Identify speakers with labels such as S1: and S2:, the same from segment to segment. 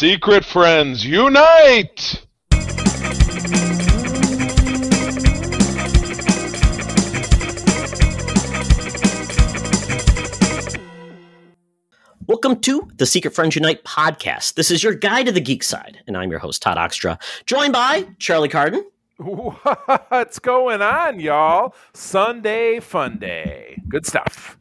S1: Secret friends, unite!
S2: Welcome to the Secret Friends Unite podcast. This is your guide to the geek side, and I'm your host, Todd Oxtra, joined by Charlie Carden.
S3: What's going on, y'all? Sunday fun day. Good stuff.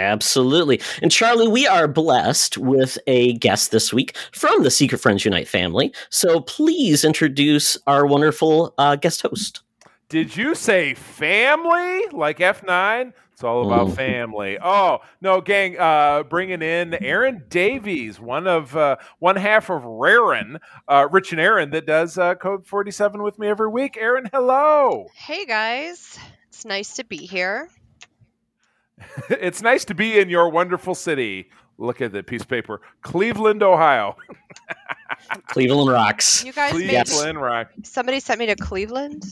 S2: Absolutely. And Charlie, we are blessed with a guest this week from the Secret Friends Unite family. So please introduce our wonderful uh, guest host.
S3: Did you say family like F9? It's all about
S2: Mm.
S3: family. Oh no, gang! Uh, bringing in Aaron Davies, one of uh, one half of Raren, uh, Rich and Aaron, that does uh, Code Forty Seven with me every week. Aaron, hello.
S4: Hey guys, it's nice to be here.
S3: it's nice to be in your wonderful city. Look at the piece of paper, Cleveland, Ohio.
S2: Cleveland rocks.
S4: You guys made
S2: Yes.
S3: Cleveland, rock.
S4: somebody sent me to Cleveland.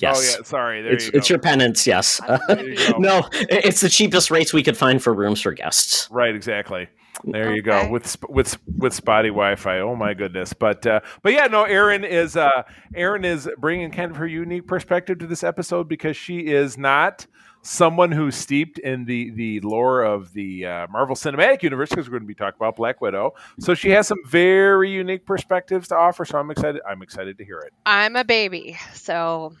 S2: Yes.
S3: Oh yeah, sorry. There
S2: it's,
S3: you go.
S2: it's your penance, yes.
S4: I wanna
S3: There you
S2: no, it's the cheapest rates we could find for rooms for guests.
S3: Right, exactly. There you go with with with spotty Wi-Fi. Oh my goodness! But uh, but yeah, no. Erin is uh, Erin is bringing kind of her unique perspective to this episode because she is not someone who's steeped in the the lore of the uh, Marvel Cinematic Universe because we're going to be talking about Black Widow. So she has some very unique perspectives to offer. So I'm excited. I'm excited to hear it.
S4: I'm a baby, so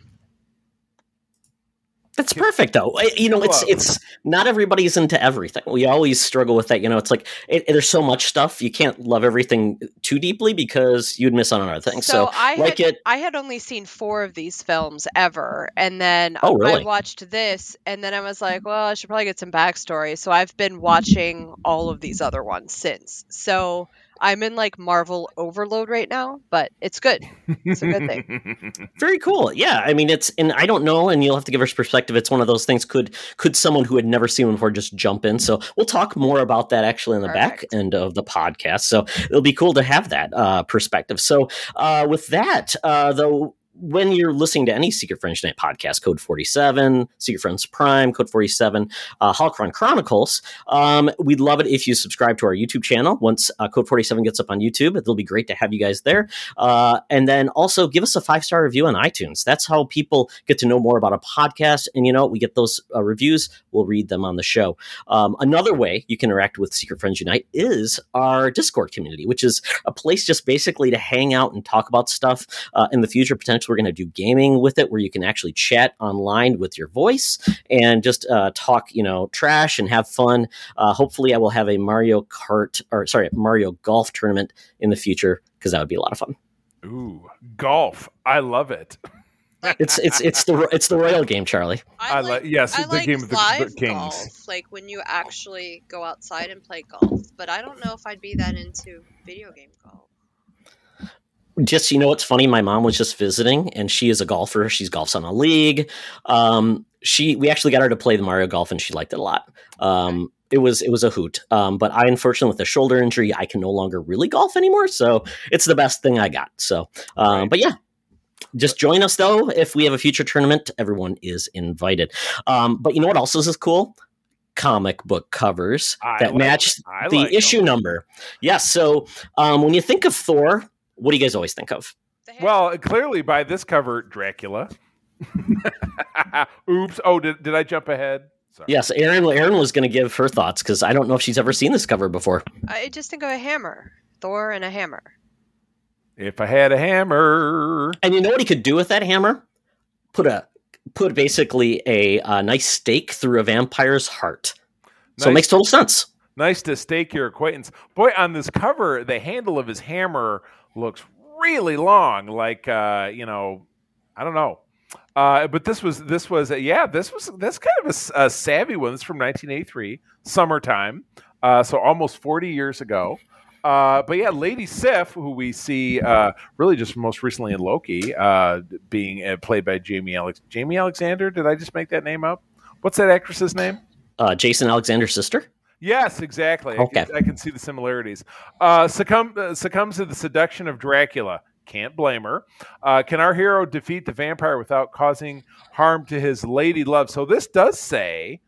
S2: That's perfect, though. You know, it's it's not everybody's into everything. We always struggle with that. You know, it's like it, there's so much stuff you can't love everything too deeply because you'd miss out on other things. So,
S4: so I
S2: like
S4: had
S2: it.
S4: I had only seen four of these films ever, and then
S2: Oh, really?
S4: I watched this, and then I was like, well, I should probably get some backstory. So I've been watching all of these other ones since. So I'm in like Marvel overload right now, but it's good. It's a good thing.
S2: Very cool. Yeah, I mean, it's and I don't know, and you'll have to give us perspective. It's one of those things. Could could someone who had never seen one before just jump in? So we'll talk more about that actually in the back end of the podcast. So it'll be cool to have that uh, perspective. So uh, with that, uh, though. When you're listening to any Secret Friends Unite podcast, Code 47, Secret Friends Prime, Code 47, uh, Holocron Chronicles, um, we'd love it if you subscribe to our YouTube channel. Once uh, Code 47 gets up on YouTube, it'll be great to have you guys there. Uh, and then also give us a five star review on iTunes. That's how people get to know more about a podcast. And you know, we get those uh, reviews, we'll read them on the show. Um, another way you can interact with Secret Friends Unite is our Discord community, which is a place just basically to hang out and talk about stuff. Uh, in the future, potentially, we're going to do gaming with it where you can actually chat online with your voice and just uh, talk, you know, trash and have fun. Uh, hopefully, I will have a Mario Kart or sorry, Mario Golf tournament in the future because that would be a lot of fun.
S3: Ooh, golf. I love it.
S2: It's it's it's the it's the royal game, Charlie.
S3: I like yes,
S4: I
S3: the
S4: like
S3: game of the,
S4: live
S3: the kings.
S4: golf, like when you actually go outside and play golf. But I don't know if I'd be that into video game golf.
S2: Just you know, what's funny. My mom was just visiting, and she is a golfer. She's golfs on a league. Um, she we actually got her to play the Mario Golf, and she liked it a lot. Um, it was it was a hoot. Um, but I unfortunately with a shoulder injury, I can no longer really golf anymore. So it's the best thing I got. So, um,
S3: Right.
S2: but yeah. Just join us though. If we have a future tournament, everyone is invited. Um, but you know what else is cool? Comic book covers
S3: I
S2: that
S3: like-
S2: match the
S3: like
S2: issue
S3: them.
S2: number. Yes. So um, when you think of Thor, what do you guys always think of?
S3: Well, clearly by this cover, Dracula. Oops. Oh, did, did I jump ahead? Sorry.
S2: Yes, Aaron. Aaron was going to give her thoughts because I don't know if she's ever seen this cover before.
S4: I just think of a hammer, Thor and a hammer.
S3: If I had a hammer.
S2: And you know what he could do with that hammer? Put a put basically a, uh nice stake through a vampire's heart. So it makes total sense.
S3: Nice to stake your acquaintance. Boy, on this cover, the handle of his hammer looks really long. Like, uh, you know, I don't know. Uh, but this was this was uh, yeah this was that's kind of a savvy one. This from 1983, summertime. Uh, so almost 40 years ago. Uh, but yeah, Lady Sif, who we see uh, really just most recently in Loki, uh, being uh, played by Jamie Alex Jamie Alexander. Did I just make that name up? What's that actress's name?
S2: Uh, Jason Alexander's sister.
S3: Yes, exactly. I, can, I can see the similarities. Uh, succumb, uh, succumbs to the seduction of Dracula. Can't blame her. Uh, can our hero defeat the vampire without causing harm to his lady love? So this does say,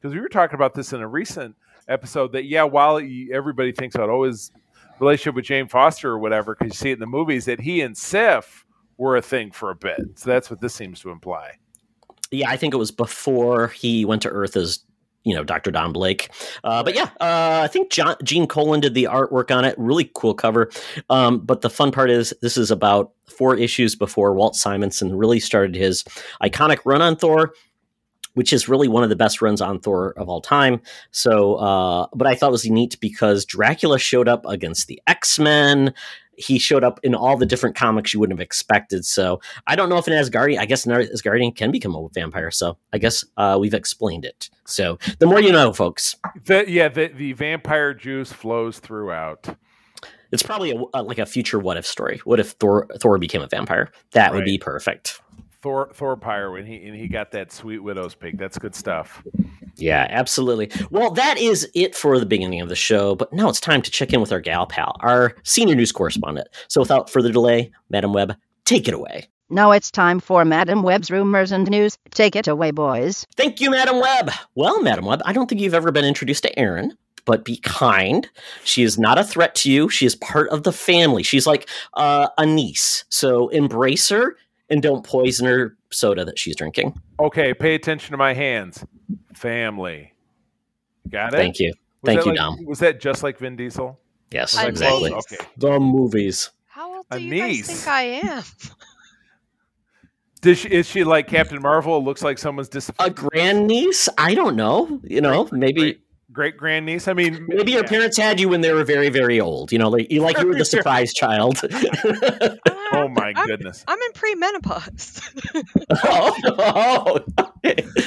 S3: because we were talking about this in a recent episode, that yeah, while everybody thinks about oh, relationship with Jane Foster or whatever, because you see it in the movies that he and Sif were a thing for a bit. So that's what this seems to imply.
S2: Yeah, I think it was before he went to Earth as you know Dr. Don Blake. Uh, but yeah, uh, I think John, Gene Colan did the artwork on it. Really cool cover. Um, but the fun part is this is about four issues before Walt Simonson really started his iconic run on Thor. Which is really one of the best runs on Thor of all time. So, uh, but I thought it was neat because Dracula showed up against the X Men he showed up in all the different comics you wouldn't have expected. So I don't know if an Asgardian, I guess an Asgardian can become a vampire. So I guess uh, we've explained it. So the more you know, folks.
S3: The, yeah, the, the vampire juice flows throughout.
S2: It's probably a, a, like a future what if story. What if Thor Thor became a vampire? That right. would be perfect.
S3: Thor Thor Pyre when he and he got that sweet widow's pig. That's good stuff.
S2: Yeah, absolutely. Well, that is it for the beginning of the show, but now it's time to check in with our gal pal, our senior news correspondent. So without further delay, Madam Web, take it away.
S5: Now it's time for Madam Web's rumors and news. Take it away, boys.
S2: Thank you, Madam Web. Well, Madam Web, I don't think you've ever been introduced to Erin, but be kind. She is not a threat to you. She is part of the family. She's like uh, a niece. So embrace her and don't poison her soda that she's drinking.
S3: Okay, pay attention to my hands. Family. Got it?
S2: Thank you. Was Thank you,
S3: like,
S2: Dom.
S3: Was that just like Vin Diesel?
S2: Yes, a exactly.
S4: Niece.
S2: Okay. The movies.
S4: How old do a you niece. guys think I am?
S3: Does she, is she like Captain Marvel? It looks like someone's disappointed.
S2: A grandniece? I don't know. You know, great, maybe
S3: great, great grandniece. I mean,
S2: maybe yeah. your parents had you when they were very, very old. You know, like you like you were the surprise child.
S3: oh my goodness!
S4: I'm, I'm in pre-menopause.
S2: oh, oh.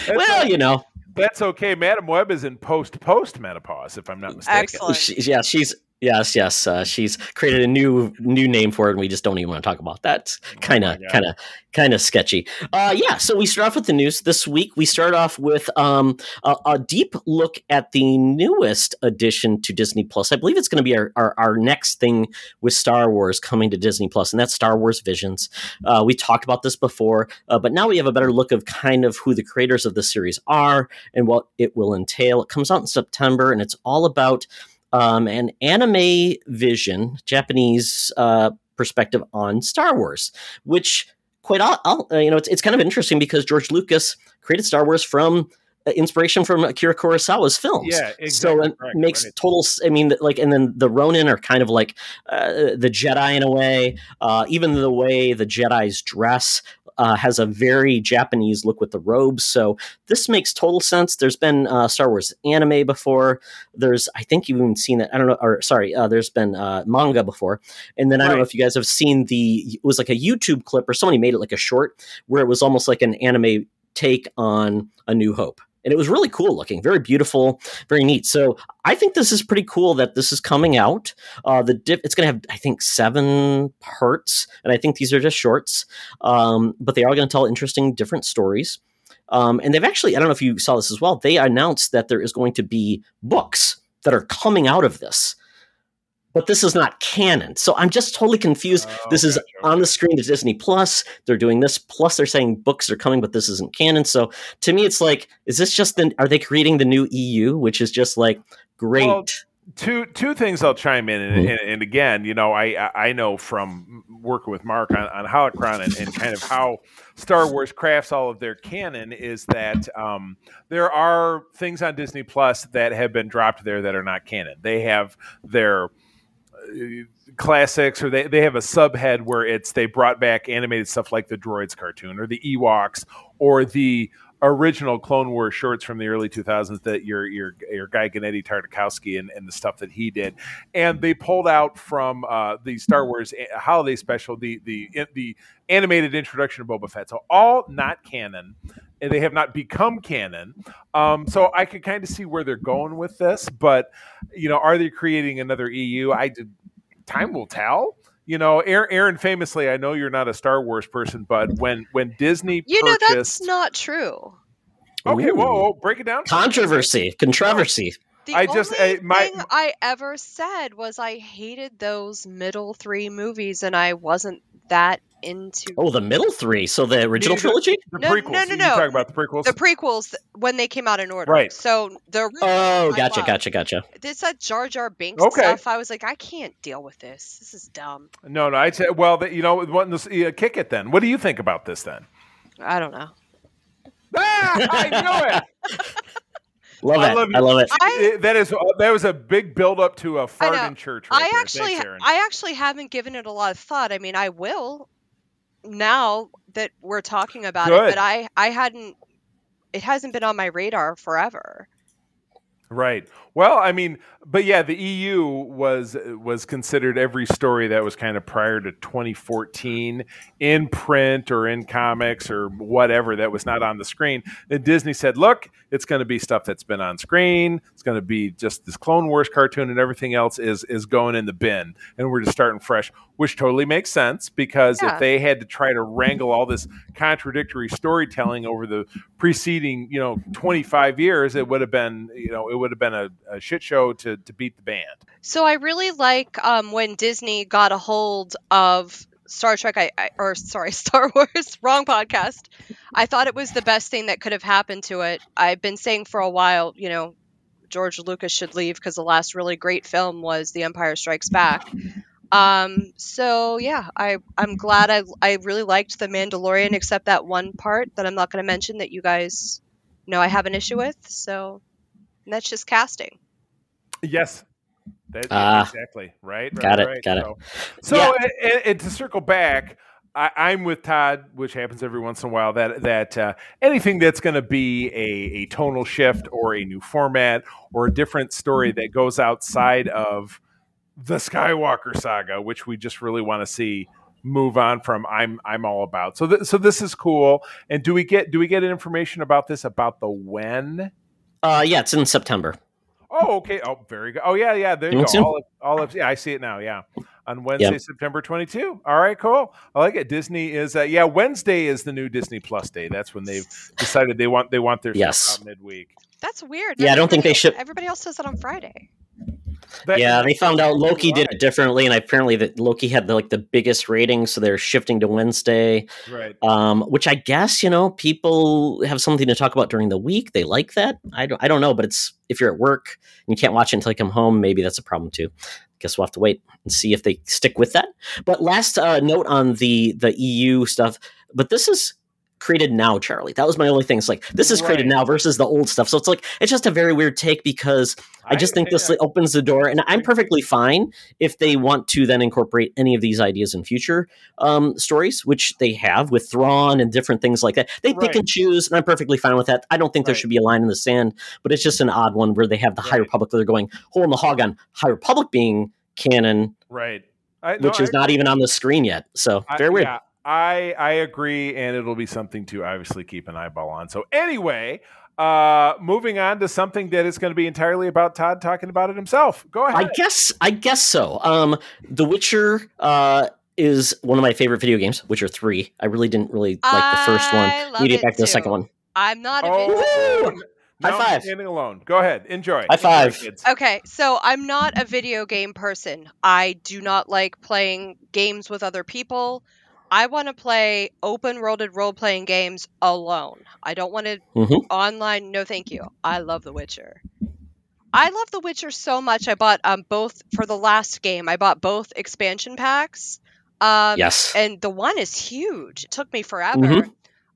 S2: well, you know.
S3: That's okay. Madam Web is in post post menopause, if I'm not mistaken.
S4: Excellent.
S2: She, yeah, she's Yes, yes. Uh, she's created a new new name for it, and we just don't even want to talk about that. Kind of, kind of, kind of sketchy. Uh, yeah. So we start off with the news this week. We start off with um, a, a, deep look at the newest addition to Disney Plus. I believe it's going to be our, our, our, next thing with Star Wars coming to Disney Plus, and that's Star Wars Visions. Uh, we talked about this before, uh, but now we have a better look of kind of who the creators of the series are and what it will entail. It comes out in September, and it's all about um, an anime vision, Japanese uh, perspective on Star Wars, which quite uh, you know it's, it's kind of interesting because George Lucas created Star Wars from uh, inspiration from Akira Kurosawa's films.
S3: Yeah, exactly.
S2: So it right, makes right. total. I mean, like, and then the Ronin are kind of like uh, the Jedi in a way. Uh, even the way the Jedi's dress uh, has a very Japanese look with the robes. So this makes total sense. There's been uh, Star Wars anime before. There's, I think you've even seen it. I don't know, or sorry, uh, there's been uh, manga before. And then I don't know if you guys have seen the, it was like a YouTube clip or somebody made it like a short where it was almost like an anime take on A New Hope and it was really cool looking, very beautiful, very neat. So I think this is pretty cool that this is coming out. Uh, the dip, it's going to have I think seven parts, and I think these are just shorts, um, but they are going to tell interesting, different stories. Um, and they've actually, I don't know if you saw this as well. They announced that there is going to be books that are coming out of this but this is not canon. So I'm just totally confused. Oh, this is on the screen to Disney Plus. They're doing this. Plus, they're saying books are coming, but this isn't canon. So to me, it's like, is this just the? Are they creating the new EU, which is just like great? Well,
S3: two two things I'll chime in, and, mm-hmm. and, and, again, you know, I I know from working with Mark on, on Holocron and, and, kind of how Star Wars crafts all of their canon is that um, there are things on Disney Plus that have been dropped there that are not canon. They have their classics or they, they have a subhead where it's they brought back animated stuff like the droids cartoon or the ewoks or the original clone wars shorts from the early 2000s that your your your guy Genndy Tartakovsky and, and the stuff that he did. And they pulled out from uh, the Star Wars holiday special the the the animated introduction of Boba Fett. So all not canon they have not become canon. Um, so I can kind of see where they're going with this, but you know, are they creating another EU? I did. Time will tell. You know, Aaron famously, I know you're not a Star Wars person, but when when Disney
S4: you
S3: purchased,
S4: know that's not true.
S3: Okay, whoa, whoa, break it down.
S2: Controversy, controversy.
S4: The I just I, my, thing I ever said was I hated those middle three movies, and I wasn't that into
S2: Oh, the middle three. So the original
S3: The-
S2: trilogy.
S3: The
S4: No,
S3: prequels.
S4: no, no,
S3: You
S4: no.
S3: talking about the prequels?
S4: the prequels when they came out in order.
S3: Right.
S4: So the
S2: Oh, gotcha,
S4: love.
S2: gotcha, gotcha.
S4: This that Jar Jar Binks
S3: Okay.
S4: stuff. I was like, I can't deal with this. This is dumb.
S3: no, no. I'd say, well, the, you know, what, this- yeah, kick it then. What do you think about this then?
S4: I don't know.
S3: Ah, I knew it.
S2: Love
S3: I
S2: it.
S3: love
S2: I love it.
S4: I-
S3: that is that was a big build up to a fart in church. Right
S4: I
S3: there.
S4: actually,
S3: Thanks,
S4: I actually haven't given it a lot of thought. I mean, I will now that we're talking about
S3: Good.
S4: it, but I, I hadn't. It hasn't been on my radar forever.
S3: Right. Well, I mean, but yeah, the EU was was considered every story that was kind of prior to 2014 in print or in comics or whatever that was not on the screen. And Disney said, "Look, it's going to be stuff that's been on screen. It's going to be just this Clone Wars cartoon, and everything else is is going in the bin, and we're just starting fresh." Which totally makes sense because
S4: Yeah.
S3: if they had to try to wrangle all this contradictory storytelling over the preceding, you know, 25 years, it would have been, you know, it would have been a, a shit show to to beat the band.
S4: So I really like um, when Disney got a hold of Star Trek, I, I or sorry, Star Wars. Wrong podcast. I thought it was the best thing that could have happened to it. I've been saying for a while, you know, George Lucas should leave because the last really great film was The Empire Strikes Back. Um, so yeah, I I'm glad I I really liked The Mandalorian, except that one part that I'm not going to mention that you guys know I have an issue with. So and that's just casting.
S3: Yes. That,
S2: Ah.
S3: exactly. Right. right,
S2: Got it,
S3: right.
S2: got it.
S3: So, so
S2: Yeah.
S3: and, and- and to circle back, I, I'm with Todd, which happens every once in a while. That that uh, anything that's going to be a, a tonal shift or a new format or a different story that goes outside of the Skywalker saga, which we just really want to see move on from. I'm I'm all about. So th- so this is cool. And do we get do we get information about this about the when?
S2: Uh, yeah, it's in September.
S3: Oh, okay. Oh, very good. Oh, yeah, yeah. There you
S2: Coming
S3: go. All of, all of, yeah, I see it now. Yeah, on Wednesday, September twenty-two. All right, cool. I like it. Disney is, uh, yeah. Wednesday is the new Disney Plus day. That's when they've decided they want they want their
S2: Yes.
S3: stuff out midweek.
S4: That's weird.
S2: Yeah, I don't think they should-
S4: Everybody else does it on Friday.
S2: Yeah, they found out Loki did it differently, and apparently that Loki had the, like the biggest ratings, so they're shifting to Wednesday.
S3: Right.
S2: Um, which I guess you know people have something to talk about during the week. They like that. I don't. I don't know, but it's if you're at work and you can't watch it until you come home, maybe that's a problem too. Guess we'll have to wait and see if they stick with that. But last uh, note on the the EU stuff. But this is created now, Charlie. That was my only thing. It's like this is created
S3: Right.
S2: now versus the old stuff. So it's like it's just a very weird take because I just think this
S3: yeah.
S2: opens the door, and I'm perfectly fine if they want to then incorporate any of these ideas in future um, stories, which they have with Thrawn and different things like that. They pick and choose, and I'm perfectly fine with that. I don't think there
S3: Right.
S2: should be a line in the sand, but it's just an odd one where they have the High
S3: Right.
S2: Republic. They're going hole in the hog on High Republic being canon,
S3: Right. I, no,
S2: which is
S3: I
S2: not even on the screen yet. So
S3: I-
S2: very weird.
S3: yeah, I I agree, and it'll be something to obviously keep an eyeball on. So anyway, uh, moving on to something that is going to be entirely about Todd talking about it himself. Go ahead.
S2: I guess I guess so. Um, The Witcher uh, is one of my favorite video games. Witcher Three. I really didn't really like the first one.
S4: I love
S2: Need to get
S4: it
S2: back to the second one.
S4: I'm not a
S3: Oh,
S4: video.
S2: Woo!
S3: now
S2: High five.
S3: Standing alone. Go ahead. Enjoy.
S2: High five.
S3: Enjoy.
S4: Okay, so I'm not a video game person. I do not like playing games with other people. I want to play open worlded role playing games alone. I don't want to
S2: Mhm.
S4: online. No, thank you. I love The Witcher. I love The Witcher so much. I bought um both for the last game. I bought both expansion packs. Um,
S2: Yes.
S4: and the one is huge. It took me forever.
S2: Mhm.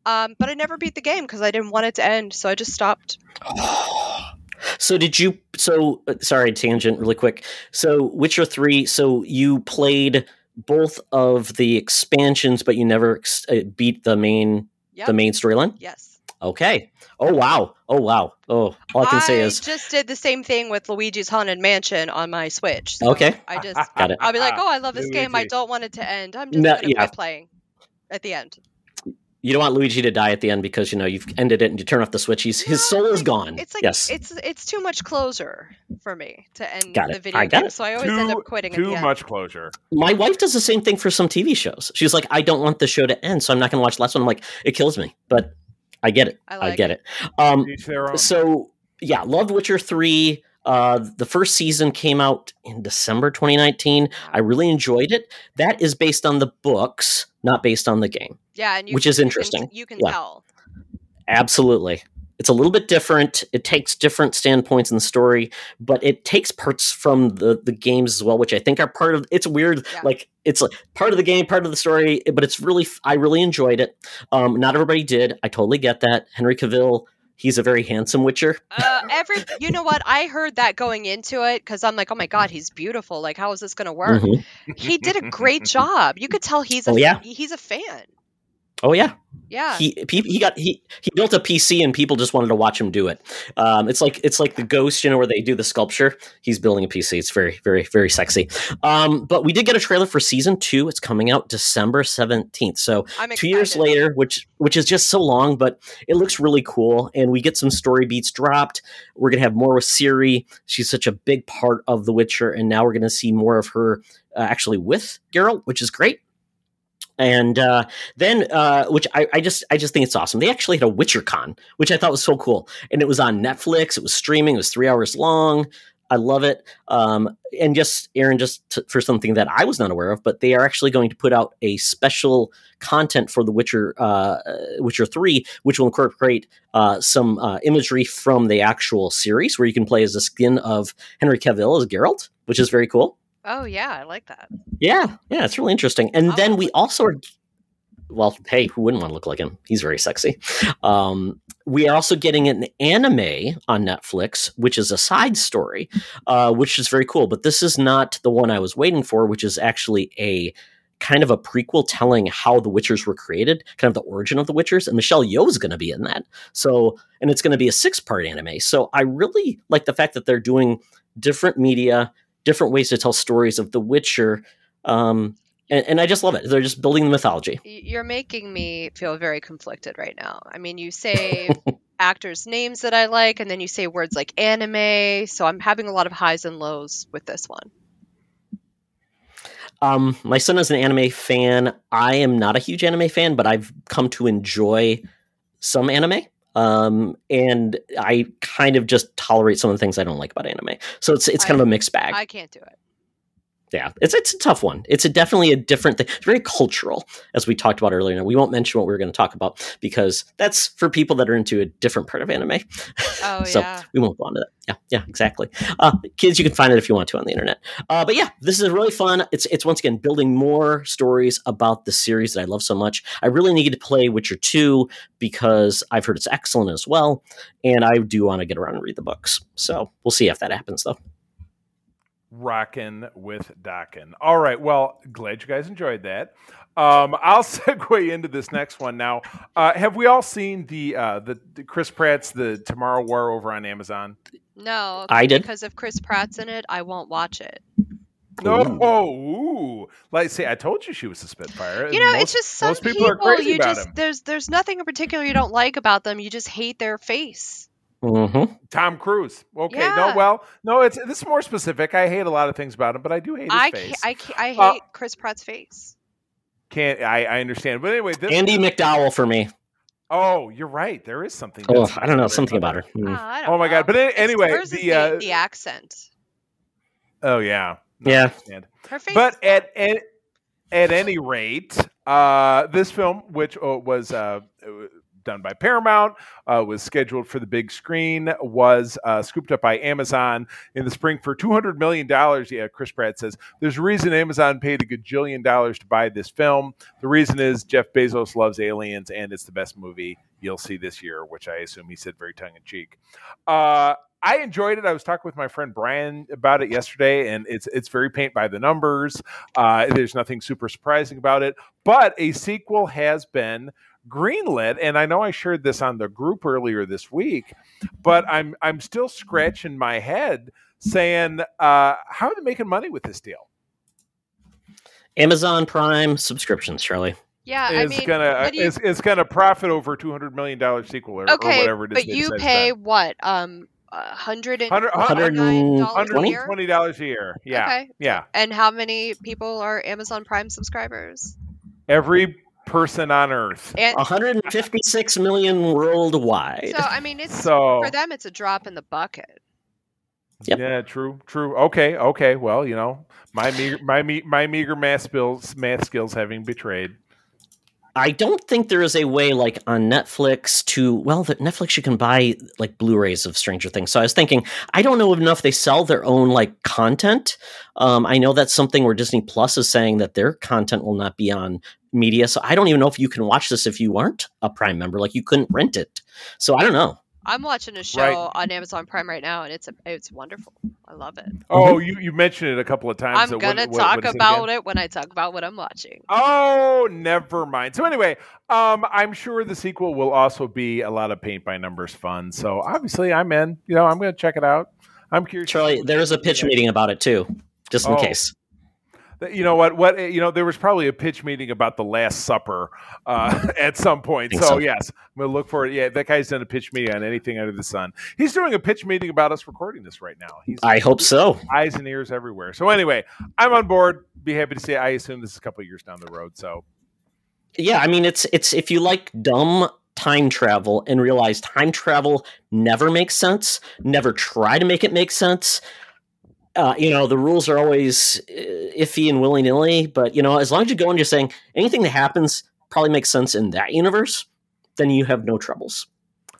S4: Um, but I never beat the game because I didn't want it to end, so I just stopped.
S2: So did you? So uh, sorry, tangent, really quick. So Witcher Three. So you played both of the expansions, but you never ex- uh, beat the main
S4: Yep.
S2: the main storyline.
S4: Yes.
S2: Okay. Oh wow. Oh wow. Oh, all I can say is I
S4: just did the same thing with Luigi's Haunted Mansion on my Switch. so
S2: Okay.
S4: I just
S2: Got it.
S4: I'll be like, oh, I love this game. I don't want it to end. I'm just
S2: No,
S4: gonna
S2: yeah.
S4: quit playing at the end.
S2: You don't want Luigi to die at the end because you know you've ended it and you turn off the switch. He's, his soul is gone.
S4: It's like
S2: yes.
S4: it's it's too much closure for me to end
S2: Got
S4: the
S2: it.
S4: video
S2: I got
S4: game.
S2: it.
S4: So I always end up quitting at the
S3: too
S4: end.
S3: much closure.
S2: My wife does the same thing for some TV shows. She's like, I don't want the show to end, so I'm not going to watch the last one. I'm like, it kills me, but I get it.
S4: I
S2: I, get it. Um,
S3: Each their own.
S2: so yeah, loved Witcher three. Uh, the first season came out in December 2019. I really enjoyed it. That is based on the books, not based on the game.
S4: Yeah, and you
S2: Which
S4: can-
S2: is
S4: you can-
S2: interesting.
S4: You can,
S2: Yeah.
S4: tell.
S2: Absolutely. It's a little bit different. It takes different standpoints in the story, but it takes parts from the, the games as well, which I think are part of it's weird.
S4: Yeah.
S2: Like it's like part of the game, part of the story, but it's really I really enjoyed it. Um, not everybody did. I totally get that. Henry Cavill, he's a very handsome Witcher.
S4: Uh, every, you know what? I heard that going into it because I'm like, oh my god, he's beautiful. Like, how is this going to work?
S2: Mhm.
S4: He did a great job. You could tell he's a
S2: Oh, yeah.
S4: he's a fan.
S2: Oh yeah,
S4: Yeah.
S2: he he got he he built a PC and people just wanted to watch him do it. Um, it's like it's like the ghost, you know, where they do the sculpture. He's building a PC. It's very very very sexy. Um, but we did get a trailer for season two. It's coming out December seventeenth. So two years later, which which is just so long, but it looks really cool. And we get some story beats dropped. We're gonna have more with Ciri. She's such a big part of The Witcher, and now we're gonna see more of her uh, actually with Geralt, which is great. And uh, then, uh, which I, I just I just think it's awesome. They actually had a Witcher Con, which I thought was so cool, and it was on Netflix. It was streaming. It was three hours long. I love it. Um, and just Aaron, just t- for something that I was not aware of, but they are actually going to put out a special content for The Witcher, uh, Witcher Three, which will incorporate uh, some uh, imagery from the actual series, where you can play as the skin of Henry Cavill as Geralt, which is very cool.
S4: Oh yeah, I like that.
S2: Yeah, yeah, it's really interesting. And
S4: I'll
S2: then we also are, well, hey, who wouldn't want to look like him? He's very sexy. Um, we are also getting an anime on Netflix, which is a side story, uh, which is very cool. But this is not the one I was waiting for, which is actually a kind of a prequel telling how the Witchers were created, kind of the origin of the Witchers. And Michelle Yeoh is going to be in that. So, and it's going to be a six part anime. So I really like the fact that they're doing different media, different ways to tell stories of the Witcher. Um, and, and I just love it. They're just building the mythology.
S4: You're making me feel very conflicted right now. I mean, you say actors' names that I like, and then you say words like anime. So I'm having a lot of highs and lows with this one.
S2: Um, my son is an anime fan. I am not a huge anime fan, but I've come to enjoy some anime. Um, and I kind of just tolerate some of the things I don't like about anime. So it's it's kind of a mixed bag.
S4: I can't do it.
S2: Yeah, it's it's a tough one. It's a definitely a different thing. It's very cultural, as we talked about earlier. Now we won't mention what we are going to talk about because that's for people that are into a different part of anime.
S4: Oh
S2: so
S4: yeah.
S2: we won't go on to that. Yeah, yeah, exactly. Uh, kids, you can find it if you want to on the internet. Uh, but yeah, this is really fun. It's it's once again building more stories about the series that I love so much. I really need to play Witcher two because I've heard it's excellent as well, and I do want to get around and read the books. So we'll see if that happens though.
S3: Rockin' with Dockin. All right. Well, glad you guys enjoyed that. Um, I'll segue into this next one now. Uh, have we all seen the, uh, the the Chris Pratt's The Tomorrow War over on Amazon?
S4: No,
S2: I did.
S4: because if Chris Pratt's in it, I won't watch it.
S3: No,
S2: Ooh.
S3: oh, ooh. like see, I told you she was a Spitfire.
S4: You know,
S3: Most-
S4: it's just some
S3: most people, are
S4: people
S3: crazy
S4: you
S3: about
S4: just
S3: him.
S4: there's there's nothing in particular you don't like about them. You just hate their face.
S2: Mm-hmm.
S3: Tom Cruise. Okay,
S4: Yeah.
S3: no, well, no, it's this is more specific. I hate a lot of things about him, but I do hate his
S4: I
S3: face.
S4: ca- I ca- I
S3: Uh,
S4: hate Chris Pratt's face.
S3: Can't I, I understand, but anyway, this.
S2: Andie MacDowell for me.
S3: oh, you're right. There is something.
S2: Oh, I don't know something about her.
S4: Oh,
S2: Mm.
S4: I don't
S3: Oh my
S4: know.
S3: God, but a-
S4: It's-
S3: anyway,
S4: hers
S3: the, uh,
S4: the accent.
S3: Oh yeah, No,
S2: Yeah.
S3: understand.
S4: Her face.
S3: But at, at at any rate, uh, this film, which uh, was uh, done by Paramount, uh, was scheduled for the big screen, was uh, scooped up by Amazon in the spring for two hundred million dollars. Yeah, Chris Pratt says there's a reason Amazon paid a gajillion dollars to buy this film. The reason is Jeff Bezos loves aliens, and it's the best movie you'll see this year, which I assume he said very tongue in cheek. Uh, I enjoyed it. I was talking with my friend Brian about it yesterday, and it's it's very paint by the numbers. Uh, there's nothing super surprising about it, but a sequel has been greenlit, and I know I shared this on the group earlier this week, but I'm I'm still scratching my head saying, uh, how are they making money with this deal?
S2: Amazon Prime subscriptions, Charlie.
S4: yeah, I
S3: Is
S4: mean,
S3: gonna
S4: you-
S3: is, is gonna profit over two hundred million dollar sequel or, or
S4: okay,
S3: whatever it is.
S4: but you pay
S3: spend.
S4: what? Um, a hundred and
S3: Hundred-
S2: hundred
S4: $109 a year?
S3: dollars a year. Yeah,
S4: Okay.
S3: yeah.
S4: And how many people are Amazon Prime subscribers?
S3: Every person on Earth.
S4: And
S2: 156 million worldwide.
S4: so, I mean, it's
S3: So
S4: for them, it's a drop in the bucket.
S2: Yep.
S3: Yeah, true, true. Okay, okay. Well, you know, my meager, my me, my meager math skills, math skills having betrayed.
S2: I don't think there is a way like on Netflix to well that Netflix you can buy like Blu-rays of Stranger Things. So I was thinking I don't know enough they sell their own like content. Um, I know that's something where Disney Plus is saying that their content will not be on media. So I don't even know if you can watch this if you aren't a Prime member. Like you couldn't rent it. So I don't know.
S4: I'm watching a show
S3: Right.
S4: on Amazon Prime right now, and it's a, it's wonderful. I love it.
S3: Oh, you, you mentioned it a couple of times.
S4: I'm
S3: so
S4: gonna
S3: what-
S4: talk
S3: what is it
S4: about
S3: again?
S4: it when I talk about what I'm watching.
S3: Oh, never mind. So anyway, um, I'm sure the sequel will also be a lot of paint by numbers fun. So obviously, I'm in. You know, I'm going to check it out. I'm curious.
S2: Charlie, there is a pitch meeting about it too, just in
S3: Oh.
S2: case.
S3: You know what? What you know? There was probably a pitch meeting about the Last Supper uh, at some point. So,
S2: so.
S3: yes, I'm to look for it. Yeah, that guy's done a pitch meeting on anything under the sun. He's doing a pitch meeting about us recording this right now. He's
S2: I hope so.
S3: eyes and ears everywhere. So anyway, I'm on board. Be happy to say. I assume this is a couple of years down the road. So
S2: Yeah, I mean it's it's if you like dumb time travel and realize time travel never makes sense, never try to make it make sense. Uh, you know the rules are always uh, iffy and willy nilly, but you know as long as you go and you're saying anything that happens probably makes sense in that universe, then you have no troubles.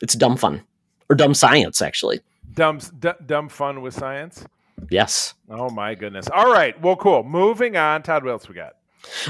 S2: It's dumb fun or dumb science, actually.
S3: dumb, d- dumb fun with science.
S2: Yes.
S3: Oh my goodness. All right. Well, cool. Moving on. Todd, what else we got?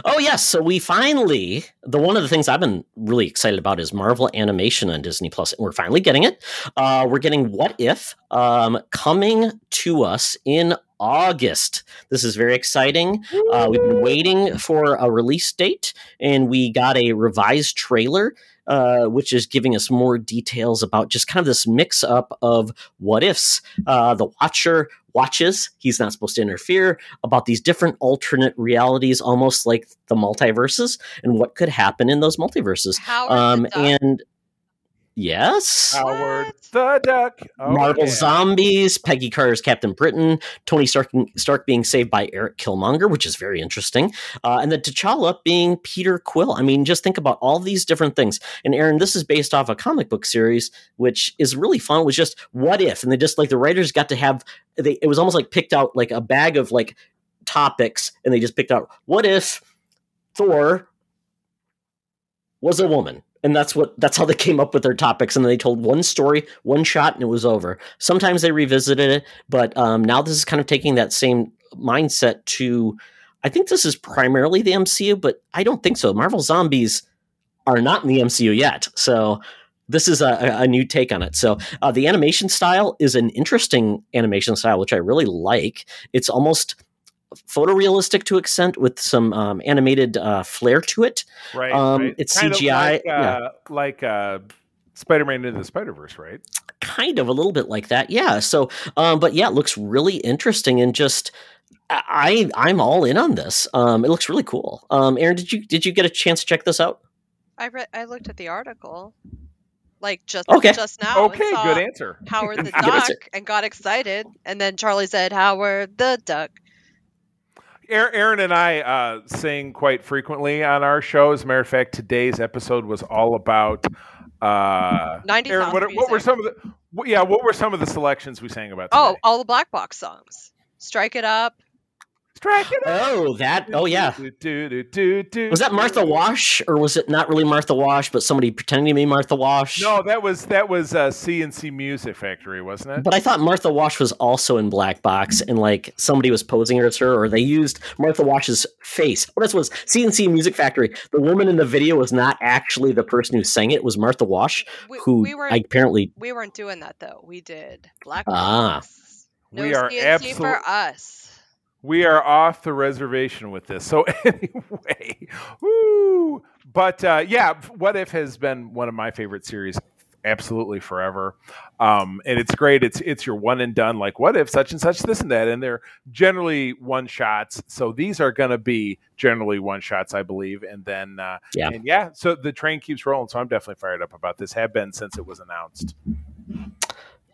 S2: Oh yes, so we finally the one of the things I've been really excited about is Marvel animation on Disney Plus, and we're finally getting it. Uh, we're getting What If um, coming to us in August. This is very exciting. Uh, we've been waiting for a release date, and we got a revised trailer. Uh, which is giving us more details about just kind of this mix up of what ifs. Uh, the Watcher watches, he's not supposed to interfere, about these different alternate realities, almost like the multiverses, and what could happen in those multiverses. Um, and yes,
S3: Howard the Duck. Oh,
S2: Marvel
S3: yeah.
S2: Zombies, Peggy Carter's Captain Britain, Tony Stark, Stark being saved by Eric Killmonger, which is very interesting, uh, and the T'Challa being Peter Quill. I mean, just think about all these different things. And Aaron, this is based off a comic book series, which is really fun. It was just what if, and they just like the writers got to have. They, it was almost like picked out like a bag of like topics, and they just picked out what if Thor was a woman and that's what that's how they came up with their topics. And they told one story one shot and it was over. Sometimes they revisited it but um, now this is kind of taking that same mindset to i think this is primarily the mcu but i don't think so. Marvel zombies are not in the mcu yet. So this is a, a- new take on it. So uh, the animation style is an interesting animation style which i really like. It's almost photorealistic to extent with some um, animated uh, flair to it
S3: Right.
S2: Um,
S3: right.
S2: it's
S3: Kind of
S2: CGI,
S3: Like,
S2: yeah.
S3: uh, like uh, Spider Man into the Spider Verse, right?
S2: kind of a little bit like that yeah so um but yeah it looks really interesting and just i i'm all in on this um it looks really cool um aaron did you did you get a chance to check this out
S4: I read. I looked at the article, like just
S2: Okay.
S4: just now.
S3: okay, good answer.
S4: Howard the
S2: Good
S4: Duck
S2: answer.
S4: and got excited, and then Charlie said Howard the Duck.
S3: Aaron and I uh, sing quite frequently on our show. As a matter of fact, today's episode was all about. Uh,
S4: 90s
S3: Aaron, what, what were some of the? Yeah, what were some of the selections we sang about?
S4: Oh, all the Black Box songs. Strike it up.
S3: Strike up.
S2: oh that oh yeah was that martha wash or was it not really martha wash but somebody pretending to be martha wash
S3: No, that was that was uh, C+C Music Factory, wasn't it?
S2: but I thought Martha Wash was also in Black Box, and like somebody was posing as her, or they used Martha Wash's face. What this was C+C Music Factory. The woman in the video was not actually the person who sang it; it was Martha Wash,
S4: We,
S2: who
S4: we weren't
S2: I apparently
S4: we weren't doing that though. We did Black
S2: Ah.
S4: Box. No
S3: We are
S4: CNC
S3: absolute-
S4: for us.
S3: We are off the reservation with this. So anyway, woo. But uh, yeah, What If has been one of my favorite series, absolutely forever. Um, and it's great. It's it's your one and done. Like what if such and such, this and that, and they're generally one shots. So these are going to be generally one shots, I believe. And then uh,
S2: Yeah.
S3: and yeah. So the train keeps rolling. So I'm definitely fired up about this. Have been since it was announced.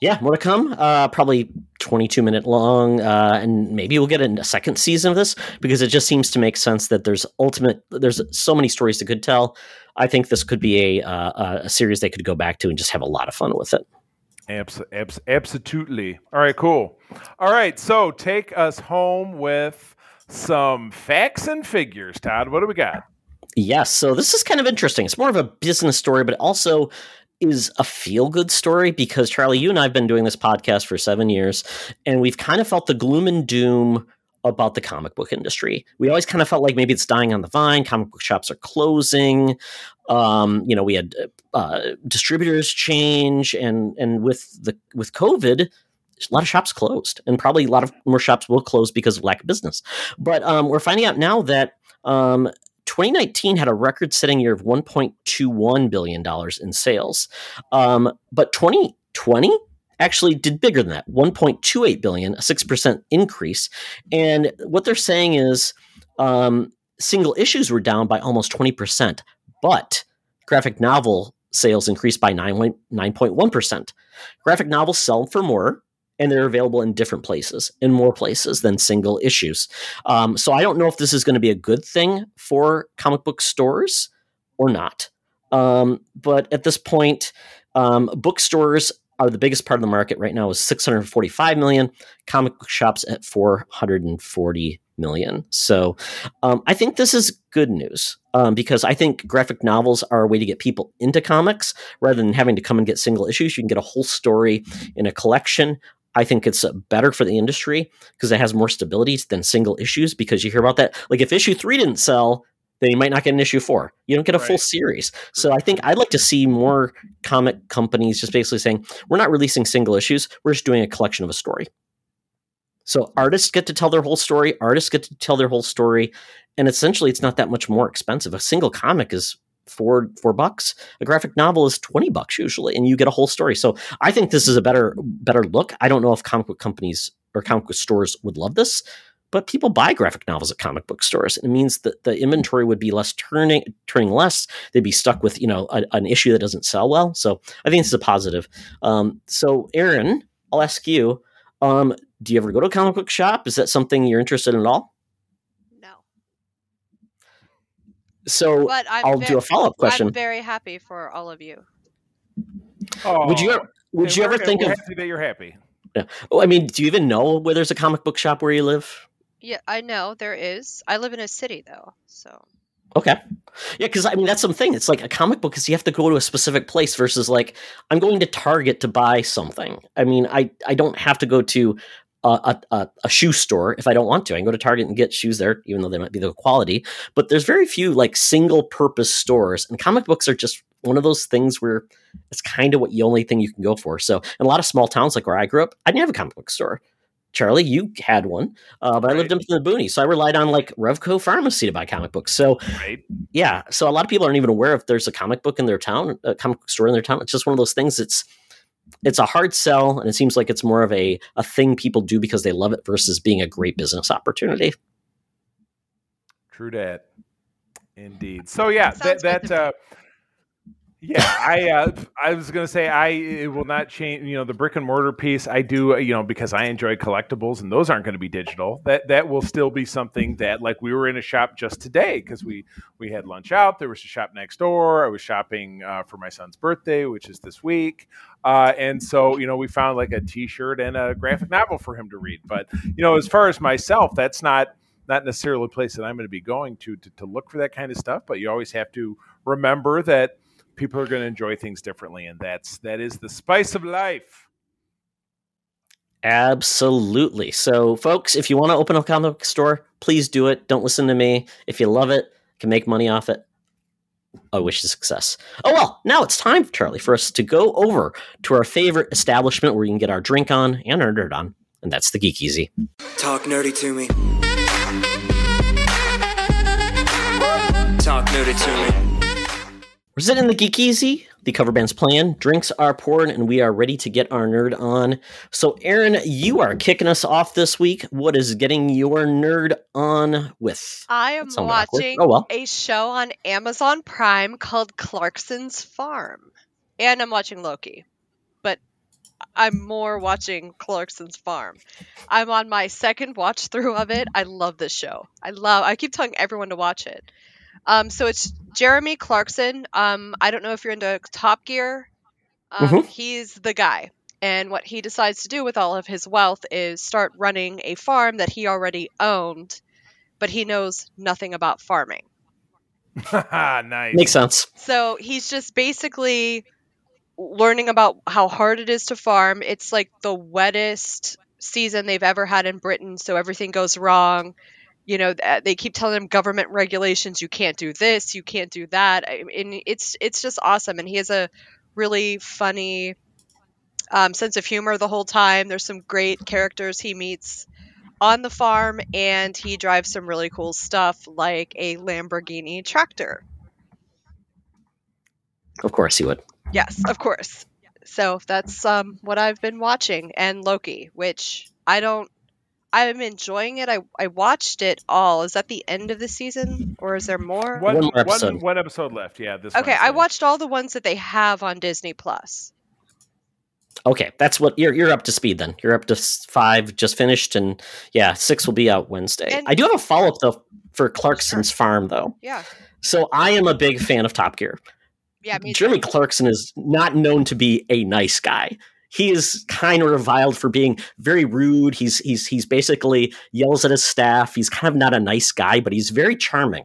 S2: Yeah, more to come. Uh, probably 22 minute long, uh, and maybe we'll get in a second season of this because it just seems to make sense that there's ultimate. There's so many stories they could tell. I think this could be a uh, a series they could go back to and just have a lot of fun with it.
S3: Abs- abs- absolutely. All right, cool. All right, so take us home with some facts and figures. Todd, what do we got?
S2: Yes, so this is kind of interesting. It's more of a business story, but also is a feel good story because Charlie, you and I have been doing this podcast for seven years, and we've kind of felt the gloom and doom about the comic book industry. We always kind of felt like maybe it's dying on the vine. Comic book shops are closing. Um, you know, we had uh, distributors change, and and with the with COVID, a lot of shops closed, and probably a lot of more shops will close because of lack of business. But um, we're finding out now that um, 2019 had a record-setting year of 1.21 billion dollars in sales, um, but 2020 actually did bigger than that 1.28 billion a 6% increase. And what they're saying is um, single issues were down by almost 20% but graphic novel sales increased by 9, 9.1% graphic novels sell for more and they're available in different places in more places than single issues. Um, so i don't know if this is going to be a good thing for comic book stores or not. Um, but at this point um, bookstores are the biggest part of the market right now is 645 million. Comic book shops at 440 million. So um, i think this is good news um, because i think graphic novels are a way to get people into comics. Rather than having to come and get single issues you can get a whole story in a collection I think it's uh, better for the industry because it has more stability than single issues. Because you hear about that, like if issue three didn't sell, then you might not get an issue four. You don't get a full series. So I think I'd like to see more comic companies just basically saying, we're not releasing single issues, we're just doing a collection of a story. So artists get to tell their whole story, artists get to tell their whole story, and essentially it's not that much more expensive. A single comic is four four bucks. A graphic novel is 20 bucks usually, and you get a whole story. So I think this is a better better look. I don't know if comic book companies or comic book stores would love this, but people buy graphic novels at comic book stores. And it means that the inventory would be less turning turning less. They'd be stuck with you know a, an issue that doesn't sell well. So I think this is a positive. Um, so Aaron, I'll ask you. Um, do you ever go to a comic book shop? Is that something you're interested in at all?
S4: No,
S2: So
S4: but I'm
S2: I'll
S4: ve-
S2: do a follow up question.
S4: I'm very happy for all of you.
S2: Oh, would you
S3: Oh,
S2: ever, would
S3: hey,
S2: you ever think
S3: we're
S2: of?
S3: happy that you're happy?
S2: Oh, I mean, do you even know where there's a comic book shop where you live?
S4: Yeah, I know there is. I live in a city though, so
S2: Okay. Yeah, because I mean that's something. It's like a comic book is you have to go to a specific place versus like I'm going to Target to buy something. I mean, I I don't have to go to a, a, a, shoe store if I don't want to. I can go to Target and get shoes there, even though they might be the quality. But there's very few like single purpose stores, and comic books are just one of those things where it's kind of what the only thing you can go for. So in a lot of small towns like where I grew up, I didn't have a comic book store. Charlie, you had one, uh, but I lived up in the boonies, so I relied on like Revco Pharmacy to buy comic books. So
S3: Right.
S2: yeah, so a lot of people aren't even aware if there's a comic book in their town, a comic book store in their town. It's just one of those things. It's it's a hard sell, and it seems like it's more of a a thing people do because they love it versus being a great business opportunity.
S3: True that. Indeed. So yeah, that
S4: Sounds
S3: that uh yeah, I uh, I was gonna say I it will not change. You know, the brick and mortar piece I do. uh, You know, because I enjoy collectibles, and those aren't going to be digital. That that will still be something that like we were in a shop just today because we we had lunch out. There was a shop next door. I was shopping uh, for my son's birthday, which is this week, uh, and so you know we found like a T-shirt and a graphic novel for him to read. But you know, as far as myself, that's not not necessarily a place that I'm going to be going to, to to look for that kind of stuff. But you always have to remember that people are going to enjoy things differently, and that's that is the spice of life.
S2: Absolutely. So, folks, if you want to open a comic book store, please do it. Don't listen to me. If you love it, can make money off it. I wish you success. Oh well, now it's time, Charlie, for us to go over to our favorite establishment where you can get our drink on and our nerd on, and that's the Geek Easy.
S6: Talk nerdy to me. Talk nerdy to me.
S2: We're sitting in the Geek Easy. The cover band's playing. Drinks are poured, and we are ready to get our nerd on. So, Aaron, you are kicking us off this week. What is getting your nerd on with?
S4: I am
S2: That sounded awkward.
S4: watching
S2: Oh, well.
S4: a show on Amazon Prime called Clarkson's Farm, and I'm watching Loki, but I'm more watching Clarkson's Farm. I'm on my second watch through of it. I love this show. I love. I keep telling everyone to watch it. Um, so it's Jeremy Clarkson. Um, I don't know if you're into Top Gear. Um,
S2: Mhm.
S4: He's the guy. And what he decides to do with all of his wealth is start running a farm that he already owned, but he knows nothing about farming.
S3: nice.
S2: Makes sense.
S4: So he's just basically learning about how hard it is to farm. It's like the wettest season they've ever had in Britain, so everything goes wrong. You know, they keep telling him government regulations, you can't do this, you can't do that. and it's it's just awesome and he has a really funny um, sense of humor the whole time. There's some great characters he meets on the farm and he drives some really cool stuff like a Lamborghini tractor.
S2: Of course he would.
S4: Yes, of course. So that's um, what I've been watching, and Loki, which I don't. I'm enjoying it. I I watched it all. Is that the end of the season, or is there more?
S3: One,
S2: One more
S3: one-
S2: episode.
S3: one episode left. Yeah. This.
S4: Okay, I watched all the ones that they have on Disney Plus.
S2: Okay, that's what you're you're up to speed then. You're up to five, just finished, and yeah, six will be out Wednesday.
S4: And-
S2: I do have a follow up though for Clarkson's Farm though.
S4: Yeah,
S2: So I am a big fan of Top Gear.
S4: yeah. Me
S2: Jeremy
S4: too.
S2: Clarkson is not known to be a nice guy. He is kind of reviled for being very rude. He's he's he's basically yells at his staff. He's kind of not a nice guy, but he's very charming.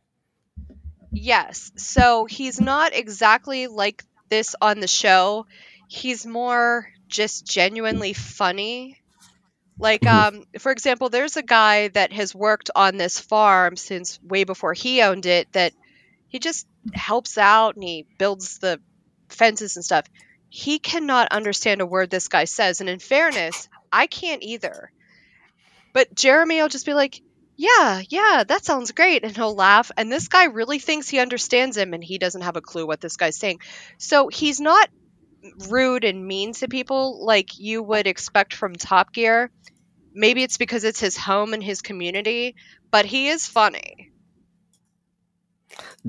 S4: Yes. So he's not exactly like this on the show. He's more just genuinely funny. Like,
S2: Mhm.
S4: um, for example, there's a guy that has worked on this farm since way before he owned it that he just helps out and he builds the fences and stuff. He cannot understand a word this guy says. And in fairness, I can't either. But Jeremy will just be like, yeah, yeah, that sounds great. And he'll laugh. And this guy really thinks he understands him and he doesn't have a clue what this guy's saying. So he's not rude and mean to people like you would expect from Top Gear. Maybe it's because it's his home and his community, but he is funny.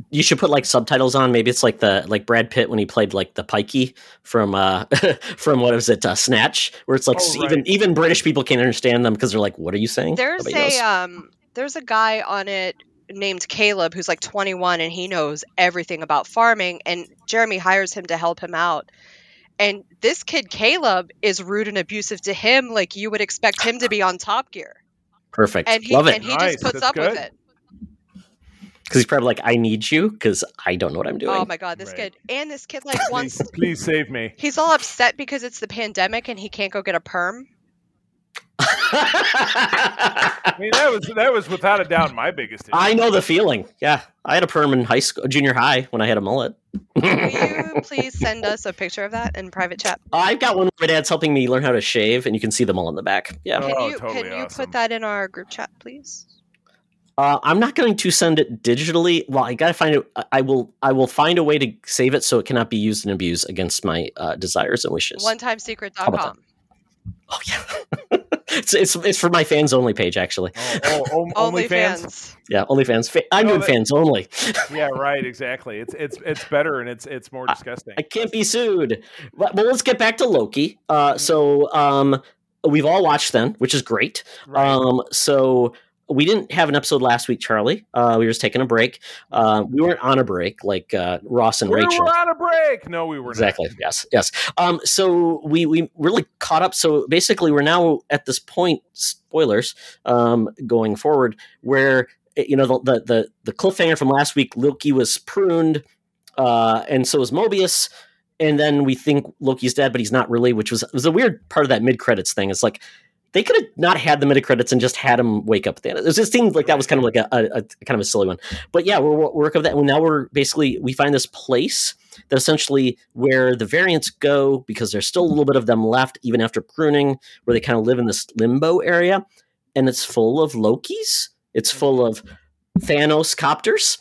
S2: You should put like subtitles on. Maybe it's like the like Brad Pitt when he played like the Pikey from uh from what is it uh, Snatch, where it's like
S3: Oh, right.
S2: even even British people can't understand them because they're like, "What are you saying?"
S4: There's
S2: Nobody knows.
S4: a um there's a guy on it named Caleb who's like 21 and he knows everything about farming and Jeremy hires him to help him out. And this kid Caleb is rude and abusive to him like you would expect him to be on Top Gear.
S2: Perfect.
S4: And he
S2: Love
S4: and he
S3: Nice,
S4: just puts
S3: that's
S4: up with it.
S2: Because he's probably like, "I need you" because I don't know what I'm oh doing.
S4: Oh my god, this
S3: Right.
S4: kid. And this kid like wants
S3: Please, please save me.
S4: he's all upset because it's the pandemic and he can't go get a perm.
S3: I mean, that was that was without a doubt my biggest. issue.
S2: I know the feeling. Yeah, I had a perm in high school, junior high, when I had a mullet.
S4: Will you please send us a picture of that in private chat?
S2: I've got one. where My dad's helping me learn how to shave, and you can see them all in the back. Yeah,
S4: Can
S3: Oh,
S4: you
S3: totally
S4: can you
S3: awesome.
S4: put that in our group chat, please?
S2: Uh, I'm not going to send it digitally. Well, I gotta find it. I- I will. I will find a way to save it so it cannot be used and abused against my uh, desires and wishes.
S4: OneTimeSecret.com.
S2: Oh yeah, it's, it's it's for my fans only page actually.
S3: Oh, oh, oh, only fans.
S4: OnlyFans.
S2: Yeah, OnlyFans. Fa- I'm
S3: No,
S2: doing fans only.
S3: Yeah, right. Exactly. It's it's it's better and it's it's more disgusting.
S2: I can't be sued. But, but let's get back to Loki. Uh, so um, we've all watched then, which is great.
S3: Right.
S2: Um, so we didn't have an episode last week, Charlie. Uh, we were just taking a break. Uh, we weren't on a break like uh, Ross and
S3: we
S2: Rachel.
S3: were on a break. No, we were
S2: Exactly. Yes. Yes. Um, so we we really caught up. So basically, we're now at this point. Spoilers. Um, going forward, where eh, you know the the the, the cliffhanger from last week, Loki was pruned, uh, and so was Mobius. And then we think Loki's dead, but he's not really, which was was a weird part of that mid credits thing. It's like they could have not had the mid credits and just had him wake up at the end. It just seemed like that was kind of like a, a, a kind of a silly one. But yeah, we're, we're work of that. Well, now we're basically we find this place that essentially where the variants go because there's still a little bit of them left even after pruning, where they kind of live in this limbo area, and it's full of Lokis. It's full of Thanos copters.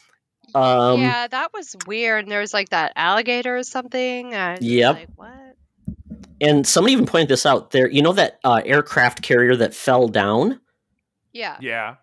S2: Um,
S4: yeah, that was weird. And there was like that alligator or something. And
S2: Yep.
S4: Like, what?
S2: And somebody even pointed this out. There, you know that uh, aircraft carrier that fell down.
S4: Yeah.
S3: Yeah.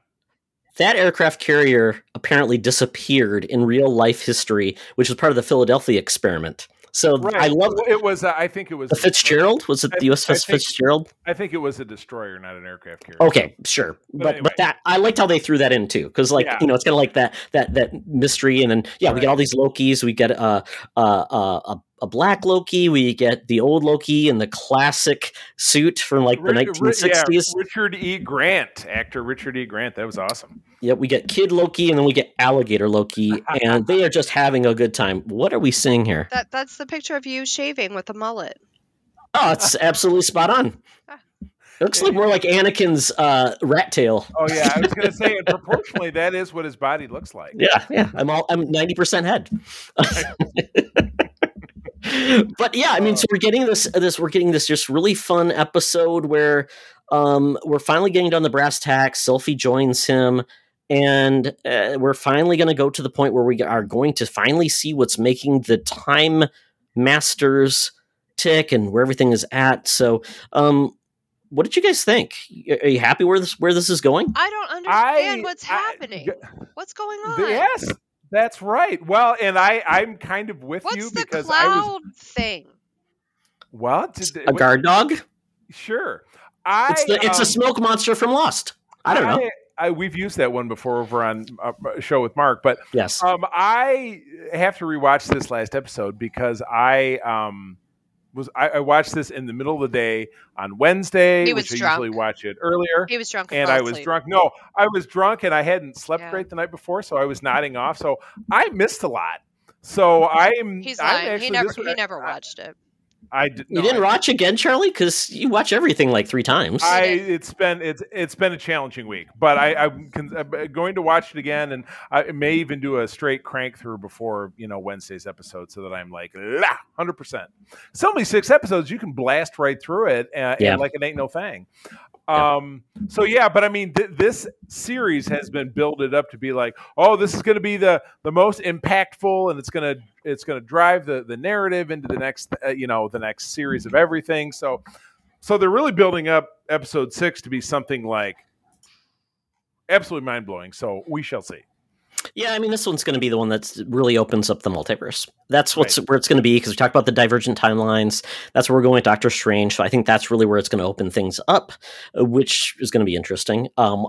S2: That aircraft carrier apparently disappeared in real life history, which was part of the Philadelphia experiment. So
S3: Right.
S2: I love
S3: it. Was uh, I think it was
S2: the Fitzgerald. Was it
S3: I-
S2: the USS
S3: I think-
S2: Fitzgerald?
S3: I think it was a destroyer, not an aircraft carrier.
S2: Okay, sure,
S3: But
S2: but
S3: anyway.
S2: but that I liked how they threw that in too, because like
S3: Yeah.
S2: you know it's kind of like that that that mystery, and then yeah, we get all these Lokis, we get a uh, uh uh a a black Loki. We get the old Loki in the classic suit from like the
S3: Ri- Ri-
S2: 1960s.
S3: yeah, Richard E. Grant, actor Richard E. Grant. That was awesome.
S2: Yep, we get Kid Loki and then we get Alligator Loki, and they are just having a good time. What are we seeing here?
S4: That that's the picture of you shaving with a mullet.
S2: Oh, it's absolutely spot on. It looks like more like Anakin's uh, rat tail.
S3: Oh yeah, I was going to say, and proportionally, that is what his body looks like.
S2: Yeah, yeah. I'm all I'm ninety percent head. But yeah, I mean, so we're getting this this we're getting this just really fun episode where um we're finally getting down the brass tacks. Sylvie joins him, and uh, we're finally going to go to the point where we are going to finally see what's making the time masters tick and where everything is at. So, um, what did you guys think? Are you happy where this where this is going?
S4: I don't understand
S3: I-
S4: what's
S3: I-
S4: happening. What's going on?
S3: Yes, that's right. Well, and I I'm kind of with
S4: What's
S3: you
S4: the
S3: because
S4: cloud
S3: I was
S4: thing?
S3: well. Did,
S2: A guard dog?
S3: Sure. I,
S2: It's the it's
S3: um,
S2: a smoke monster from Lost. I don't know.
S3: I, we've used that one before over on uh, a show with Mark, but
S2: Yes.
S3: um, I have to rewatch this last episode because I um, was I, I watched this in the middle of the day on Wednesday,
S4: He was
S3: which I usually watch it earlier.
S4: He was drunk
S3: and I was
S4: asleep.
S3: drunk. No, I was drunk and I hadn't slept
S4: Yeah.
S3: great the night before, so I was nodding off. So I missed a lot. So I'm.
S4: He's
S3: I'm. Actually,
S4: he never
S3: this-
S4: he never watched it.
S3: I, did.
S2: You
S3: no,
S2: didn't
S3: I-
S2: watch again, Charlie, because you watch everything like three times.
S3: I it's been it's it's been a challenging week, but I, I'm, con- I'm going to watch it again, and I may even do a straight crank through before you know Wednesday's episode, so that I'm like hundred percent. It's only six episodes; you can blast right through it, uh,
S2: Yeah.
S3: and like it ain't no thing. Um. So yeah, but I mean, th- this series has been builded up to be like, oh, this is going to be the the most impactful, and it's gonna it's gonna drive the the narrative into the next uh, you know the next series of everything. So so they're really building up episode six to be something like absolutely mind blowing. So we shall see.
S2: Yeah, I mean, this one's going to be the one that really opens up the multiverse. That's what's where it's going to be because we talked about the divergent timelines. That's where we're going with Doctor Strange. So I think that's really where it's going to open things up, uh, which is going to be interesting. Um,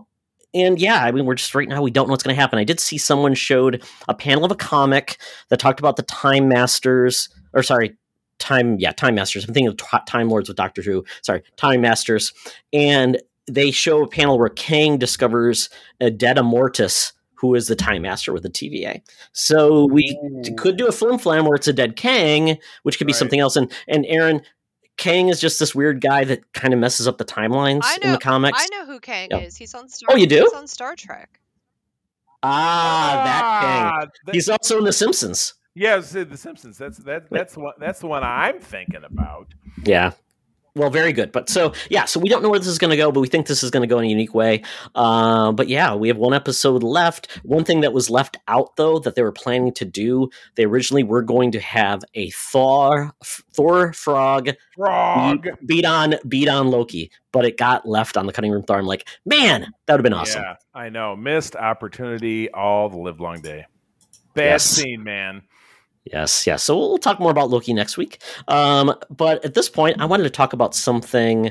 S2: and yeah, I mean, we're just right now we don't know what's going to happen. I did see someone showed a panel of a comic that talked about the Time Masters, or sorry, Time, yeah, Time Masters. I'm thinking of t- Time Lords with Doctor Who. Sorry, Time Masters, and they show a panel where Kang discovers a Data Mortis, who is the Time Master with the TVA. So we d- could do a flim flam where it's a dead Kang, which could be
S3: Right.
S2: something else. And and Aaron, Kang is just this weird guy that kind of messes up the timelines
S4: I
S2: in the comics.
S4: I know who Kang
S2: Yeah.
S4: is. He's on Star.
S2: Oh, you do?
S4: He's on Star Trek.
S2: Ah, that Kang.
S3: Ah,
S2: He's also in The Simpsons.
S3: yeah, The Simpsons. That's that. That's the one. That's the one I'm thinking about.
S2: Yeah. Well, very good. But so yeah, so we don't know where this is going to go, but we think this is going to go in a unique way. Uh, but yeah, we have one episode left. One thing that was left out though that they were planning to do, they originally were going to have a Thor Thor frog
S3: Frog.
S2: beat, on beat on Loki, but it got left on the cutting room floor. I'm like, man, that would have been awesome.
S3: Yeah, I know. Missed opportunity all the live long day. Bad
S2: Yes.
S3: scene, man.
S2: Yes, yes. So we'll talk more about Loki next week. Um, but at this point, I wanted to talk about something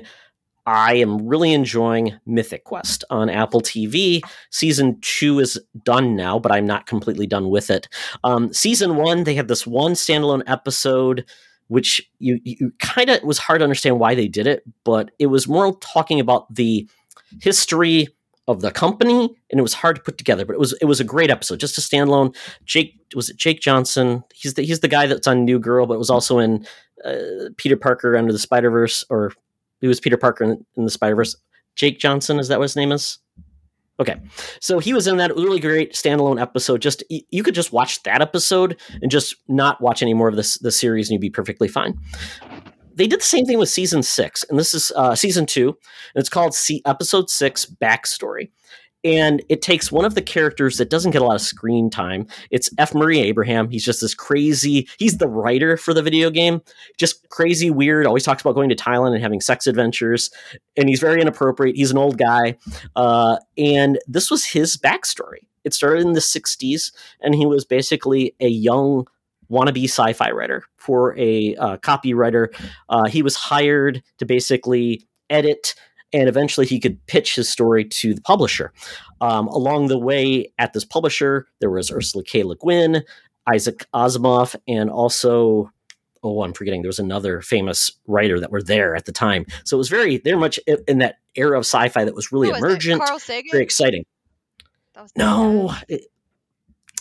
S2: I am really enjoying Mythic Quest on Apple TV. Season two is done now, but I'm not completely done with it. Um, season one, they had this one standalone episode, which you, you kind of was hard to understand why they did it, but it was more talking about the history of the company, and it was hard to put together. But it was it was a great episode, just a standalone. Jake was it Jake Johnson? He's the he's the guy that's on New Girl, but was also in uh, Peter Parker under the Spider Verse, or he was Peter Parker in, in the Spider Verse. Jake Johnson is that what his name is? Okay, so he was in that really great standalone episode. Just you could just watch that episode and just not watch any more of this the series, and you'd be perfectly fine. They did the same thing with season six, and this is uh, season two, and it's called C- episode six backstory and it takes one of the characters that doesn't get a lot of screen time. It's F. Murray Abraham. He's just this crazy. He's the writer for the video game. Just crazy, weird. Always talks about going to Thailand and having sex adventures, and he's very inappropriate. He's an old guy, uh, and this was his backstory. It started in the '60s, and he was basically a young wannabe sci-fi writer for a uh, copywriter. Uh, he was hired to basically edit and eventually he could pitch his story to the publisher. Um, along the way at this publisher, there was Ursula K. Le Guin, Isaac Asimov, and also oh, I'm forgetting. There was another famous writer that were there at the time. So it was very, very much in that era of sci-fi that was really
S4: was
S2: emergent, very exciting. No, it,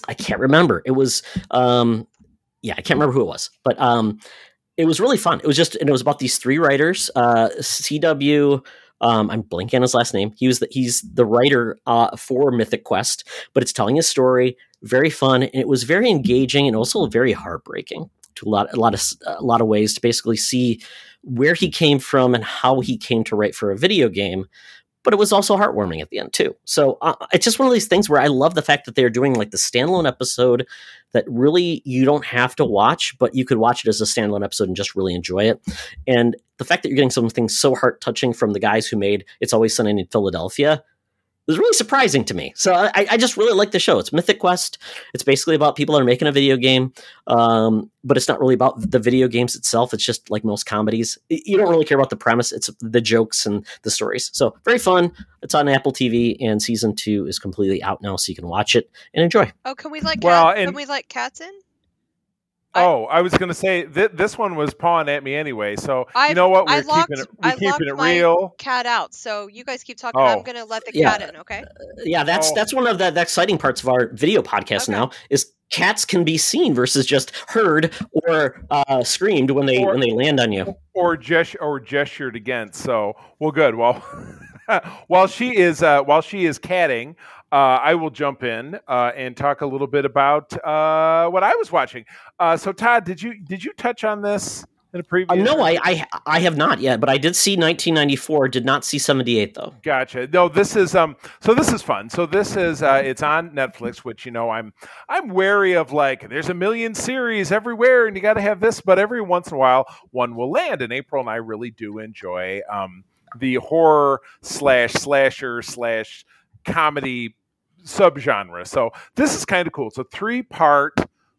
S2: I can't remember. It was, um, yeah, I can't remember who it was, but um, it was really fun. It was just, and it was about these three writers. Uh, CW. Um, I'm blanking on his last name. He was the, he's the writer uh, for Mythic Quest, but it's telling his story. Very fun, and it was very engaging and also very heartbreaking to a lot, a lot of a lot of ways to basically see where he came from and how he came to write for a video game but it was also heartwarming at the end too. So uh, it's just one of these things where I love the fact that they're doing like the standalone episode that really you don't have to watch, but you could watch it as a standalone episode and just really enjoy it. And the fact that you're getting something so heart touching from the guys who made It's Always Sunny in Philadelphia was really surprising to me. So I, I just really like the show. It's Mythic Quest. It's basically about people that are making a video game, um, but it's not really about the video games itself. It's just like most comedies. You don't really care about the premise. It's the jokes and the stories. So very fun. It's on Apple TV, and season two is completely out now, so you can watch it and enjoy.
S4: Oh, can we let
S3: Well,
S4: cat,
S3: and-
S4: can we let cats in? I-
S3: Oh, I was going to say th- this one was pawing at me anyway. So you
S4: I've-
S3: know what?
S4: I
S3: We're
S4: locked-
S3: keeping it. We're
S4: I
S3: keeping it
S4: my-
S3: real.
S4: Cat out. So you guys keep talking.
S3: Oh.
S4: I'm gonna let the
S2: Yeah.
S4: cat in. Okay.
S2: Yeah, that's
S3: Oh.
S2: that's one of the, the exciting parts of our video podcast
S4: Okay.
S2: now is cats can be seen versus just heard or uh, screamed when they
S3: Or-
S2: when they land on you.
S3: or gest- or gestured against. So well, good. Well, while she is uh, while she is catting, uh, I will jump in uh, and talk a little bit about uh, what I was watching. Uh, so Todd, did you did you touch on this in a previous?
S2: Uh, no, I, I I have not yet, but I did see 1994. Did not see 78 though.
S3: Gotcha. No, this is um. So this is fun. So this is uh, it's on Netflix, which you know I'm I'm wary of. Like, there's a million series everywhere, and you got to have this. But every once in a while, one will land. And April and I really do enjoy um the horror slash slasher slash comedy subgenre. So this is kind of cool. It's a three part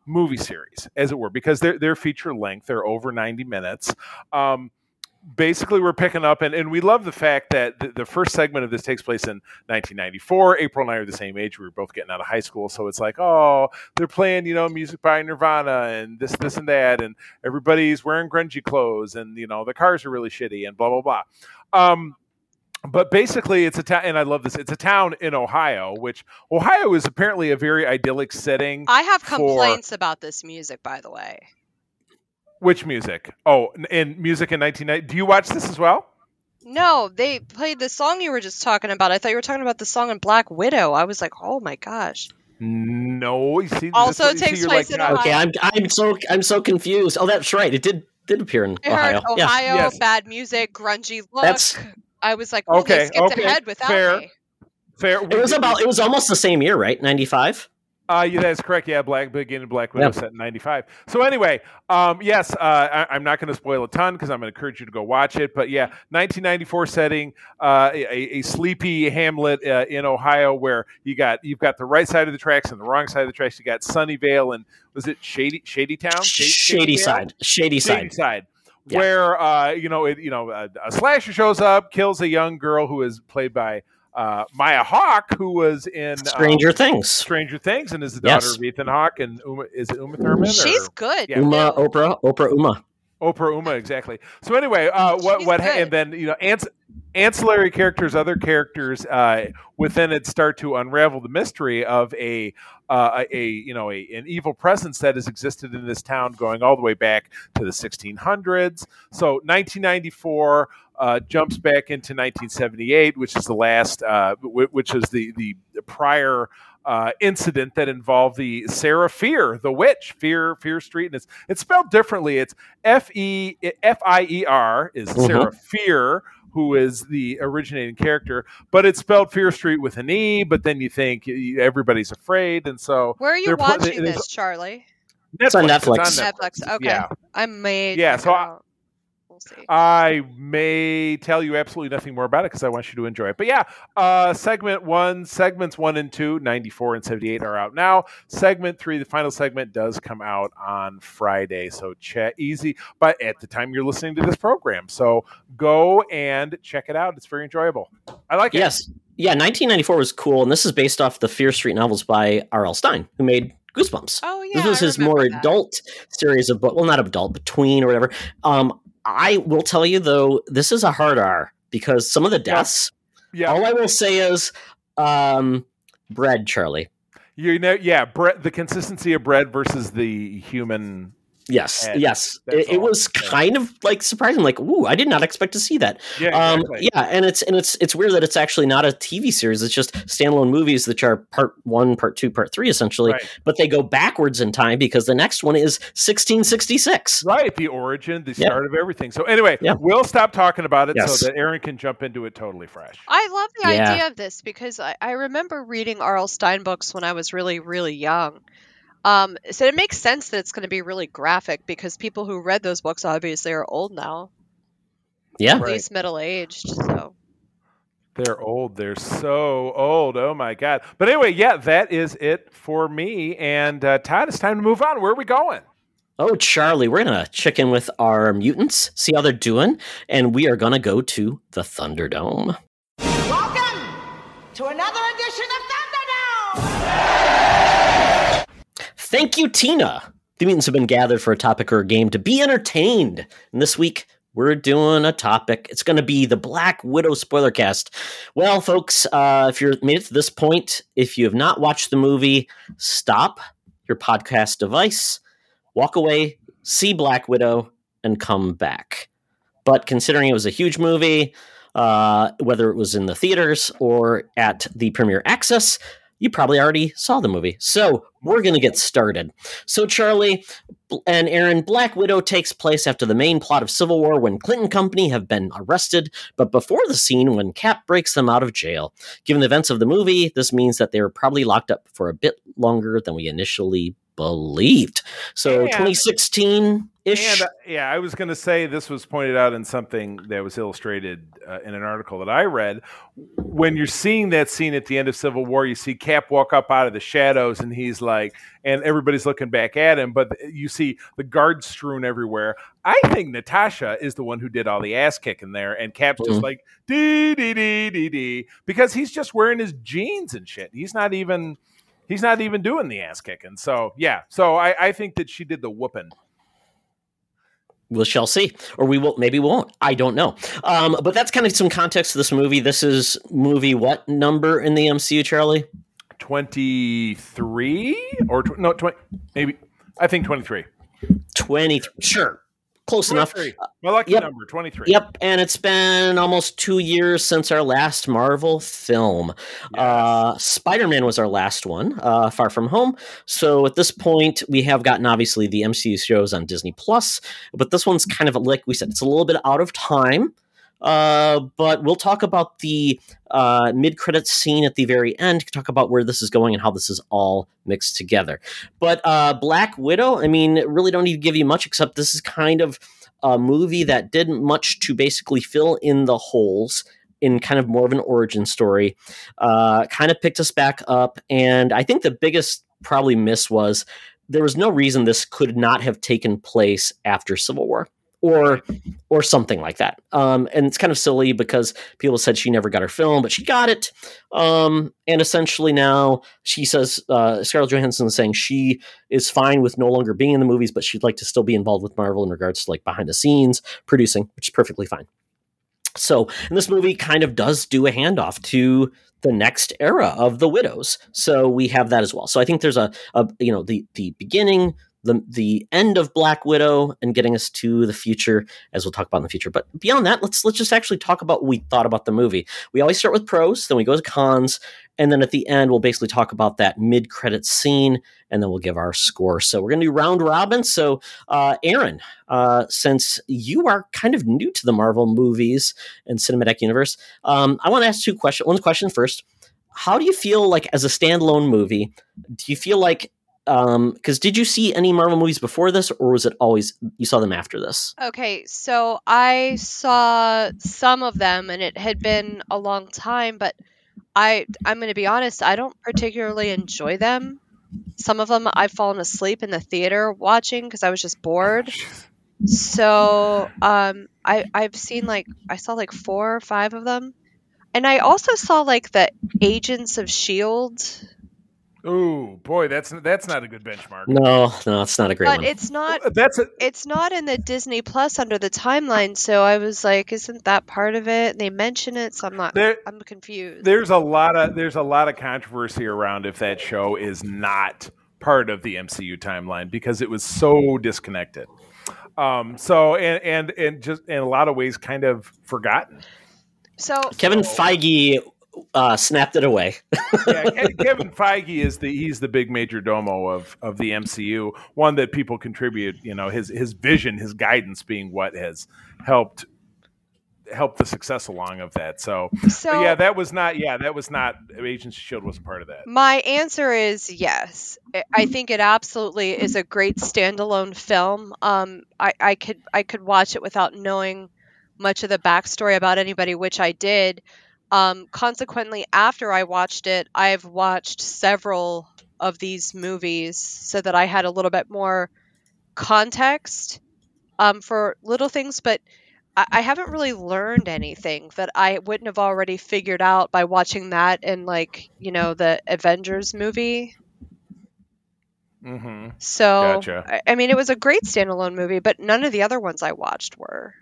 S3: movie series, as it were, because they're they're feature length. They're over 90 minutes. Um, basically we're picking up and, and we love the fact that the, the first segment of this takes place in 1994 april and i are the same age we were both getting out of high school so it's like oh they're playing you know music by nirvana and this this and that and everybody's wearing grungy clothes and you know the cars are really shitty and blah blah blah um, but basically it's a town and i love this it's a town in ohio which ohio is apparently a very idyllic setting
S4: I have
S3: For-
S4: complaints about this music, by the way.
S3: which music oh in music in 1990 do you watch this as well
S4: No, they played the song you were just talking about. I thought you were talking about the song in Black Widow. I was like, oh my gosh.
S3: no you see
S4: Also
S3: this- you
S4: takes
S3: you're
S4: place in
S3: "God,
S2: Okay, I'm I'm so I'm so confused. Oh, that's right. It did did appear in
S4: I
S2: Ohio.
S4: heard
S2: Yeah.
S4: Ohio,
S3: Yes.
S4: bad music, grungy look.
S2: That's-
S4: I was like, oh,
S3: Okay,
S4: they skipped
S3: okay,
S4: ahead without
S3: fair.
S4: me.
S3: Fair.
S2: It was about. It was almost the same year, right? Ninety five.
S3: Uh, yeah, that's correct. Yeah, Black beginning Black Widow
S2: Yeah.
S3: set in '95. So anyway, um, yes, uh, I, I'm not going to spoil a ton because I'm going to encourage you to go watch it. But yeah, 1994 setting, uh, a, a sleepy hamlet uh, in Ohio where you got you've got the right side of the tracks and the wrong side of the tracks. You got Sunnyvale and was it Shady Shady Town? Shady,
S2: Shady
S3: Shadydale?
S2: side. Shady
S3: Shady
S2: side.
S3: Side.
S2: Yeah.
S3: Where uh, you know it, you know a, a slasher shows up, kills a young girl who is played by uh, Maya Hawke, who was in um,
S2: Stranger Things.
S3: Stranger Things and is the daughter
S2: Yes.
S3: of Ethan Hawke and Uma, is it Uma Thurman?
S4: She's
S3: or
S4: good.
S3: Yeah.
S2: Uma. Oprah, Oprah, Uma.
S3: Oprah Uma exactly. So anyway, uh, what
S4: She's
S3: what
S4: good.
S3: and then you know ans- ancillary characters, other characters uh, within it start to unravel the mystery of a uh, a, you know a, an evil presence that has existed in this town going all the way back to the 1600s. So 1994 uh, jumps back into 1978, which is the last, uh, w- which is the the prior. Uh, incident that involved the Sarah Fier, the witch, Fear Fear Street, and it's it's spelled differently. It's F E F I E R is
S2: Mhm.
S3: Sarah Fier, who is the originating character, but it's spelled Fear Street with an E. But then you think everybody's afraid, and so
S4: Where are you watching
S3: there's-
S4: this, Charlie?
S2: It's on Netflix.
S4: on Netflix. Okay.
S3: Yeah.
S4: I made.
S3: Yeah, so I-
S4: out. We'll see.
S3: I may tell you absolutely nothing more about it because I want you to enjoy it. But yeah, uh, segment one, segments one and two, 94 and 78 are out now. Segment three, the final segment, does come out on Friday. So chat easy, but at the time you're listening to this program. So go and check it out. It's very enjoyable. I like it.
S2: Yes. Yeah, 1994 was cool, and this is based off the Fear Street novels by R.L. Stine, who made Goosebumps.
S4: Oh yeah.
S2: this was
S4: I
S2: his more
S4: that.
S2: adult series of book. Well, not adult, but tween or whatever. Um, I will tell you though, this is a hard R because some of the deaths.
S3: Yeah,
S2: All I will say is, um, bread, Charlie.
S3: you know, yeah, bread. The consistency of bread versus the human.
S2: Yes,
S3: And
S2: yes. It, it was
S3: I'm
S2: kind of like surprising. Like, ooh, I did not expect to see that.
S3: Yeah,
S2: Um,
S3: exactly.
S2: yeah, and it's and it's it's weird that it's actually not a TV series. It's just standalone movies that are part one, part two, part three, essentially.
S3: Right.
S2: But they go backwards in time because the next one is 1666.
S3: Right, the origin, the
S2: Yeah.
S3: start of everything. So anyway,
S2: Yeah.
S3: we'll stop talking about it
S2: Yes.
S3: so that Aaron can jump into it totally fresh.
S4: I love the
S2: Yeah.
S4: idea of this because I, I remember reading R.L. Stine books when I was really, really young. Um, so it makes sense that it's going to be really graphic because people who read those books obviously are old now,
S2: Yeah,
S4: at
S3: Right.
S4: least middle aged. So
S3: They're old. They're so old. Oh my god. But anyway, yeah, that is it for me. And uh, Todd, it's time to move on. Where are we going?
S2: Oh, Charlie, we're gonna check in with our mutants, see how they're doing, and we are gonna go to the Thunderdome.
S7: Welcome to another edition of
S2: Thank you, Tina. The mutants have been gathered for a topic or a game to be entertained. And this week, we're doing a topic. It's going to be the Black Widow spoiler cast. Well, folks, uh, if you're made it to this point, if you have not watched the movie, stop your podcast device, walk away, see Black Widow, and come back. But considering it was a huge movie, uh, whether it was in the theaters or at the premiere access, you probably already saw the movie. So we're going to get started. So, Charlie and Aaron, Black Widow takes place after the main plot of Civil War when Clint and Company have been arrested, but before the scene when Cap breaks them out of jail. Given the events of the movie, this means that they were probably locked up for a bit longer than we initially believed. So,
S3: And-
S2: 2016 ish.
S3: And uh, yeah, I was going to say this was pointed out in something that was illustrated uh, in an article that I read. When you're seeing that scene at the end of Civil War, you see Cap walk up out of the shadows, and he's like, and everybody's looking back at him, but you see the guards strewn everywhere. I think Natasha is the one who did all the ass kicking there, and Cap's just
S2: Mhm.
S3: like dee dee dee dee dee because he's just wearing his jeans and shit. He's not even. He's not even doing the ass kicking. So yeah. So I, I think that she did the whooping.
S2: We shall see. Or we will maybe we won't. I don't know. Um, but that's kind of some context to this movie. This is movie what number in the mcu charlie?
S3: 23 or tw- no 20 maybe i think 23
S2: 23 sure close enough
S3: 23. my lucky
S2: Yep.
S3: number 23
S2: Yep, and it's been almost two years since our last Marvel film. Uh, Spider Man was our last one, uh, Far From Home. So at this point, we have gotten obviously the MCU shows on Disney Plus, but this one's kind of like we said, it's a little bit out of time. Uh, but we'll talk about the uh, mid credits scene at the very end, talk about where this is going and how this is all mixed together. But uh, Black Widow, I mean, really don't need to give you much except this is kind of a movie that didn't much to basically fill in the holes in kind of more of an origin story. Uh, kind of picked us back up, and I think the biggest probably miss was there was no reason this could not have taken place after Civil War. Or, or something like that. Um, and it's kind of silly because people said she never got her film, but she got it. Um, and essentially now she says uh, Scarlett Johansson is saying she is fine with no longer being in the movies, but she'd like to still be involved with Marvel in regards to like behind the scenes producing, which is perfectly fine. So, and this movie kind of does do a handoff to the next era of the widows. So we have that as well. So I think there's a, a you know the the beginning, the the end of Black Widow, and getting us to the future, as we'll talk about in the future. But beyond that, let's let's just actually talk about what we thought about the movie. We always start with pros, then we go to cons, and then at the end we'll basically talk about that mid credit scene, and then we'll give our score. So we're gonna do round robin. So uh, Aaron, uh, since you are kind of new to the Marvel movies and cinematic universe, um, I want to ask two questions. One question first: How do you feel like as a standalone movie? Do you feel like because did you see any Marvel movies before this, or was it always you saw them after this?
S4: Okay, so I saw some of them and it had been a long time, but I I'm going to be honest, I don't particularly enjoy them. Some of them I've fallen asleep in the theater watching because I was just bored. So, um I I've seen like I saw like 4 or 5 of them. And I also saw like the Agents of Shield
S3: Ooh, boy, that's that's not a good benchmark.
S2: No, no, it's not a great
S4: but
S2: one.
S4: it's not
S3: That's a,
S4: it's not in the Disney Plus under the timeline, so I was like, isn't that part of it? And they mention it, so I'm not
S3: there.
S4: I'm confused.
S3: There's a lot of there's a lot of controversy around if that show is not part of the MCU timeline because it was so disconnected. Um, so and and and just in a lot of ways, kind of forgotten.
S4: so
S2: Kevin
S3: so-
S2: Feige uh, snapped it away.
S3: yeah, Kevin Feige is the he's the big major domo of of the MCU. One that people contribute, you know, his his vision, his guidance being what has helped helped the success along of that. So,
S4: so
S3: yeah, that was not yeah, that was not Agents of Shield wasn't part of that.
S4: My answer is yes. I- I think it absolutely is a great standalone film. Um, I, I could I could watch it without knowing much of the backstory about anybody, which I did. Um, consequently, after I watched it, I've watched several of these movies so that I had a little bit more context um, for little things, but I, I haven't really learned anything that I wouldn't have already figured out by watching that and like you know the Avengers movie.
S3: Mm-hmm.
S4: So
S3: Gotcha.
S4: I, I mean, it was a great standalone movie, but none of the other ones I watched were.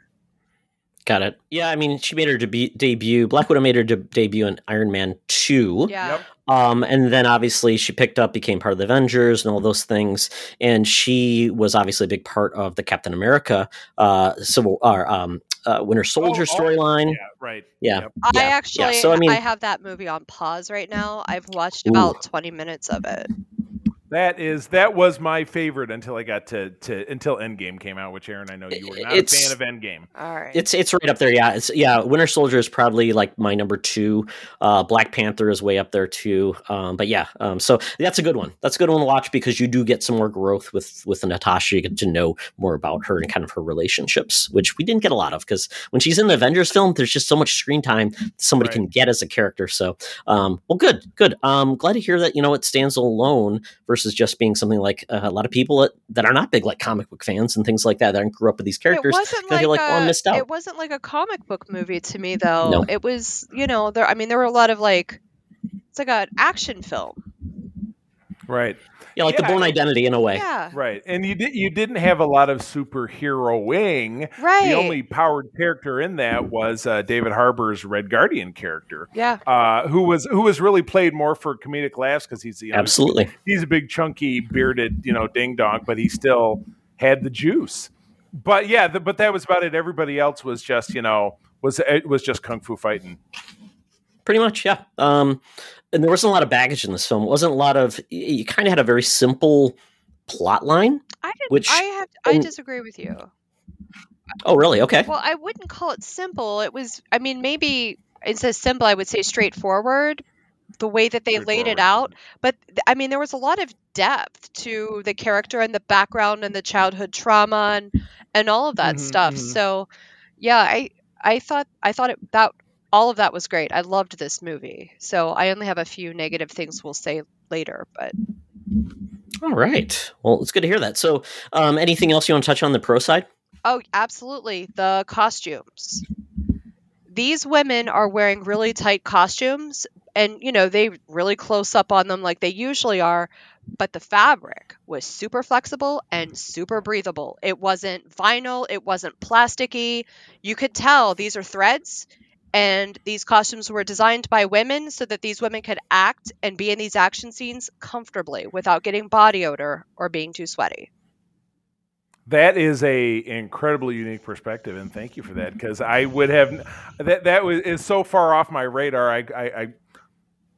S2: Got it. Yeah, I mean, she made her debu- debut. Black Widow made her de- debut in Iron Man Two.
S4: Yeah.
S3: Yep.
S2: Um, and then obviously she picked up, became part of the Avengers and all those things. And she was obviously a big part of the Captain America uh, Civil or um, uh, Winter Soldier
S3: oh,
S2: storyline.
S3: Yeah, right.
S2: Yeah.
S3: Yep.
S4: I
S2: Yeah, yeah.
S4: actually,
S2: So, I mean-
S4: I have that movie on pause right now. I've watched
S2: Ooh.
S4: about twenty minutes of it.
S3: That is that was my favorite until I got to, to until Endgame came out, which Aaron, I know you were not
S2: It's-
S3: a fan of Endgame.
S4: All right.
S2: It's it's right up there. Yeah, it's yeah. Winter Soldier is probably like my number two. Uh, Black Panther is way up there too. Um, but yeah, um, so that's a good one. That's a good one to watch because you do get some more growth with with Natasha. You get to know more about her and kind of her relationships, which we didn't get a lot of because when she's in the Avengers film, there's just so much screen time somebody
S3: Right.
S2: can get as a character. So, um, well, good, good. Um, glad to hear that. You know, it stands alone versus just being something like uh, a lot of people that, that are not big like comic book fans and things like that that grew up with these characters
S4: It wasn't like,
S2: like,
S4: a,
S2: oh, I missed out.
S4: It wasn't like a comic book movie to me, though.
S2: No.
S4: It was, you know, there. I mean, there were a lot of like, it's like an action film.
S3: Right.
S2: Yeah, like
S3: Yeah,
S2: the Bourne
S3: I-
S2: Identity in a way.
S4: Yeah.
S3: Right. And you did you didn't have a lot of superhero wing.
S4: Right.
S3: The only powered character in that was uh, David Harbour's Red Guardian character,
S4: Yeah.
S3: uh, who was who was really played more for comedic laughs because he's you know,
S2: Absolutely.
S3: he's a big chunky bearded you know ding dong, but he still had the juice. But yeah, the, but that was about it. Everybody else was just you know was it was just kung fu fighting.
S2: Pretty much, yeah. Um, and there wasn't a lot of baggage in this film. It wasn't a lot of. You kind of had a very simple plot line.
S4: I did.
S2: Which-
S4: I have. I disagree with you.
S2: Oh, really? Okay.
S4: Well, I wouldn't call it simple. It was. I mean, maybe instead of simple, I would say straightforward. The way that they laid it out, but I mean, there was a lot of depth to the character and the background and the childhood trauma and and all of that
S3: Mhm,
S4: stuff.
S3: mhm.
S4: So, yeah, I I thought I thought it that all of that was great. I loved this movie. So I only have a few negative things we'll say later, but
S2: All right. Well, it's good to hear that. So, um, anything else you want to touch on the pro side?
S4: Oh, absolutely. The costumes. These women are wearing really tight costumes and you know, they really close up on them like they usually are, but the fabric was super flexible and super breathable. It wasn't vinyl, it wasn't plasticky. You could tell these are threads and these costumes were designed by women so that these women could act and be in these action scenes comfortably without getting body odor or being too sweaty.
S3: That is a incredibly unique perspective, and thank you for that because I would have that that was is so far off my radar. I I, I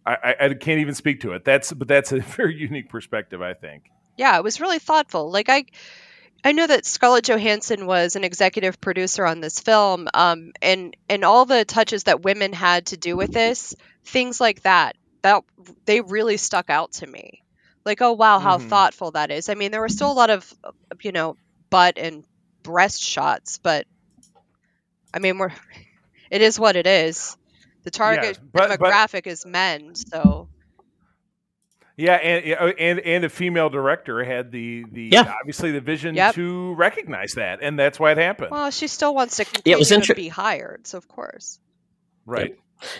S3: I I can't even speak to it. That's but that's a very unique perspective. I think.
S4: yeah, it was really thoughtful. Like I, I know that Scarlett Johansson was an executive producer on this film, um, and and all the touches that women had to do with this, things like that, that they really stuck out to me. Like, oh wow, how
S3: Mhm.
S4: thoughtful that is. I mean, there were still a lot of, you know, butt and breast shots, but I mean, we're, it is what it is. The target
S3: but- but-
S4: demographic is men, so
S3: Yeah, and and and a female director had the the
S2: Yeah.
S3: obviously the vision
S4: Yep.
S3: to recognize that, and that's why it happened.
S4: well, she still wants to
S2: Yeah, it was
S4: continue to be hired, so of course.
S3: right.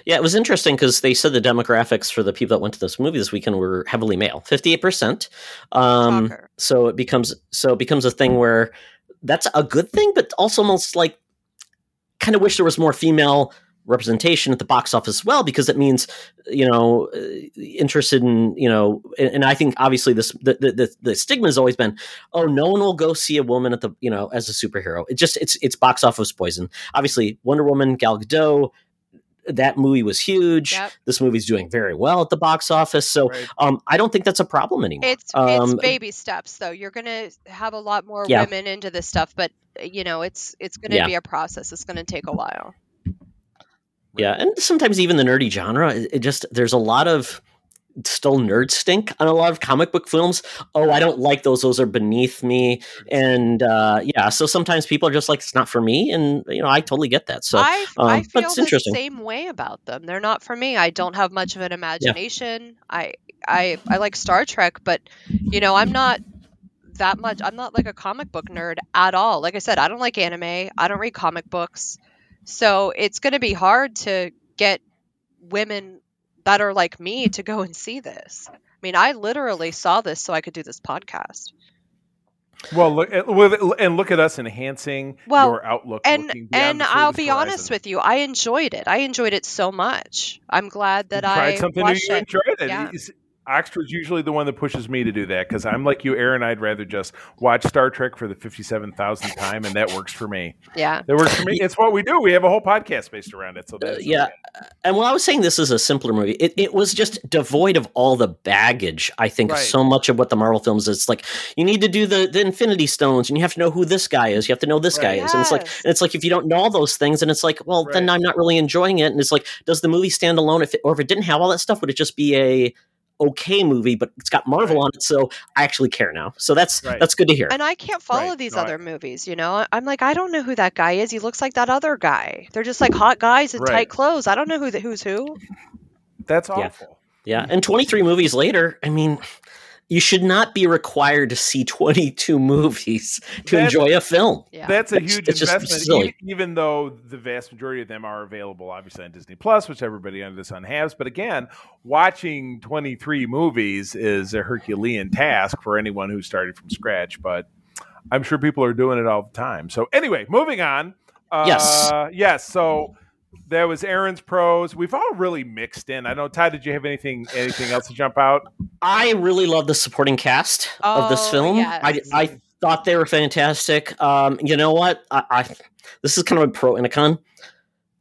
S2: Yeah, it was interesting because they said the demographics for the people that went to this movie this weekend were heavily male, fifty eight percent. Um, so it becomes so it becomes a thing where that's a good thing, but also almost like kind of wish there was more female representation at the box office as well because it means you know uh, interested in you know and, and I think obviously this the, the the the stigma has always been oh no one will go see a woman at the you know as a superhero it just it's it's box office poison obviously Wonder Woman Gal Gadot that movie was huge
S4: Yep.
S2: this movie's doing very well at the box office so
S3: Right.
S2: um I don't think that's a problem anymore
S4: It's it's
S2: um,
S4: baby steps though. You're gonna have a lot more
S2: Yeah.
S4: women into this stuff, but uh, you know it's it's gonna
S2: Yeah.
S4: be a process. It's gonna take a while.
S2: Yeah, and sometimes even the nerdy genre, it, just there's a lot of still nerd stink on a lot of comic book films. Oh, I don't like those; those are beneath me. And uh, yeah, so sometimes people are just like, it's not for me, and you know, I totally get that. So
S4: I I
S2: um, but
S4: feel
S2: it's
S4: the same way about them. They're not for me. I don't have much of an imagination. I I I like Star Trek, but you know I'm not that much. I'm not like a comic book nerd at all. Like I said, I don't like anime. I don't read comic books, so it's going to be hard to get women that are like me to go and see this. I mean, I literally saw this so I could do this podcast.
S3: Well, look eh, and look at us enhancing
S4: Well,
S3: your outlook.
S4: and and I'll be
S3: horizon.
S4: honest with you, I enjoyed it. I enjoyed it so much. I'm glad that
S3: You
S4: I
S3: tried something new. You
S4: it.
S3: enjoyed it.
S4: Yeah.
S3: It's- Oxford's usually the one that pushes me to do that because I'm like you, Aaron. I'd rather just watch Star Trek for the fifty-seven thousandth time, and that works for me.
S4: Yeah.
S3: That works for me. It's what we do. We have a whole podcast based around it. So
S2: Uh,
S3: that's
S2: yeah, and when I was saying this is a simpler movie, it, it was just devoid of all the baggage. I think
S3: Right.
S2: so much of what the Marvel films is like. You need to do the the Infinity Stones, and you have to know who this guy is. You have to know this
S3: Right.
S2: guy is, and it's like and it's like if you don't know all those things, and it's like, well, then I'm not really enjoying it. And it's like, does the movie stand alone? If it, or if it didn't have all that stuff, would it just be a okay movie? But it's got Marvel
S3: Right.
S2: on it, so I actually care now. So that's
S3: Right.
S2: that's good to hear.
S4: And I can't follow
S3: Right.
S4: these
S3: No, I-
S4: other movies, you know? I'm like, I don't know who that guy is. He looks like that other guy. They're just like hot guys in
S3: Right.
S4: tight clothes. I don't know who the, who's who.
S3: that's
S2: Yeah.
S3: awful.
S2: Yeah, and 23 movies later, I mean, you should not be required to see 22 movies to
S3: That's-
S2: enjoy a film.
S4: Yeah.
S3: That's a huge
S2: it's
S3: investment,
S2: silly.
S3: even, even though the vast majority of them are available, obviously on Disney Plus, which everybody under the sun has. But again, watching 23 movies is a Herculean task for anyone who started from scratch. But I'm sure people are doing it all the time. So anyway, moving on. Uh,
S2: Yes.
S3: Yes. So there was Aaron's pros. We've all really mixed in. I know. Ty, did you have anything anything else to jump out?
S2: I really love the supporting cast of this
S4: Oh,
S2: film.
S4: yes.
S2: I, I thought they were fantastic. Um, you know what? I, I this is kind of a pro and a con.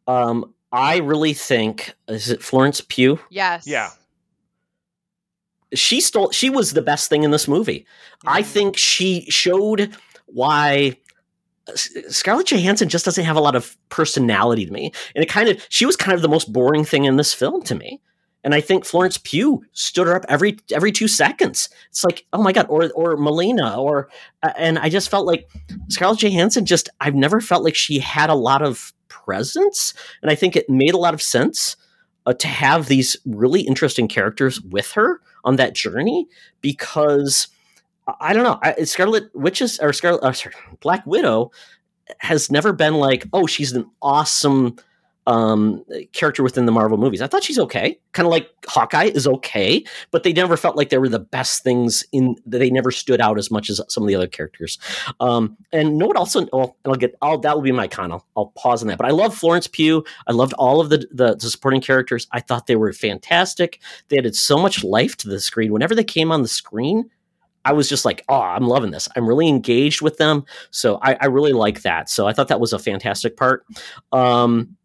S2: Um, I really think is it Florence Pugh?
S4: yes.
S3: Yeah.
S2: She stole. She was the best thing in this movie. I think she showed why S- Scarlett Johansson just doesn't have a lot of personality to me, and it kind of she was kind of the most boring thing in this film to me. And I think Florence Pugh stood her up every every two seconds. It's like, oh my god, or or Melina, or uh, and I just felt like Scarlett Johansson. Just I've never felt like she had a lot of presence, and I think it made a lot of sense uh, to have these really interesting characters with her on that journey because I- don't know. I, Scarlet Witches or Scarlet uh, sorry, Black Widow has never been like, oh, she's an awesome um, character within the Marvel movies. I thought she's okay, kind of like Hawkeye is okay, but they never felt like they were the best things in. They never stood out as much as some of the other characters. Um, and know what? Also, well, I'll get. I'll that will be my con. I'll, I'll pause on that. But I love Florence Pugh. I loved all of the, the the supporting characters. I thought they were fantastic. They added so much life to the screen. Whenever they came on the screen, I was just like, oh, I'm loving this. I'm really engaged with them. So I, I really like that. So I thought that was a fantastic part. Um,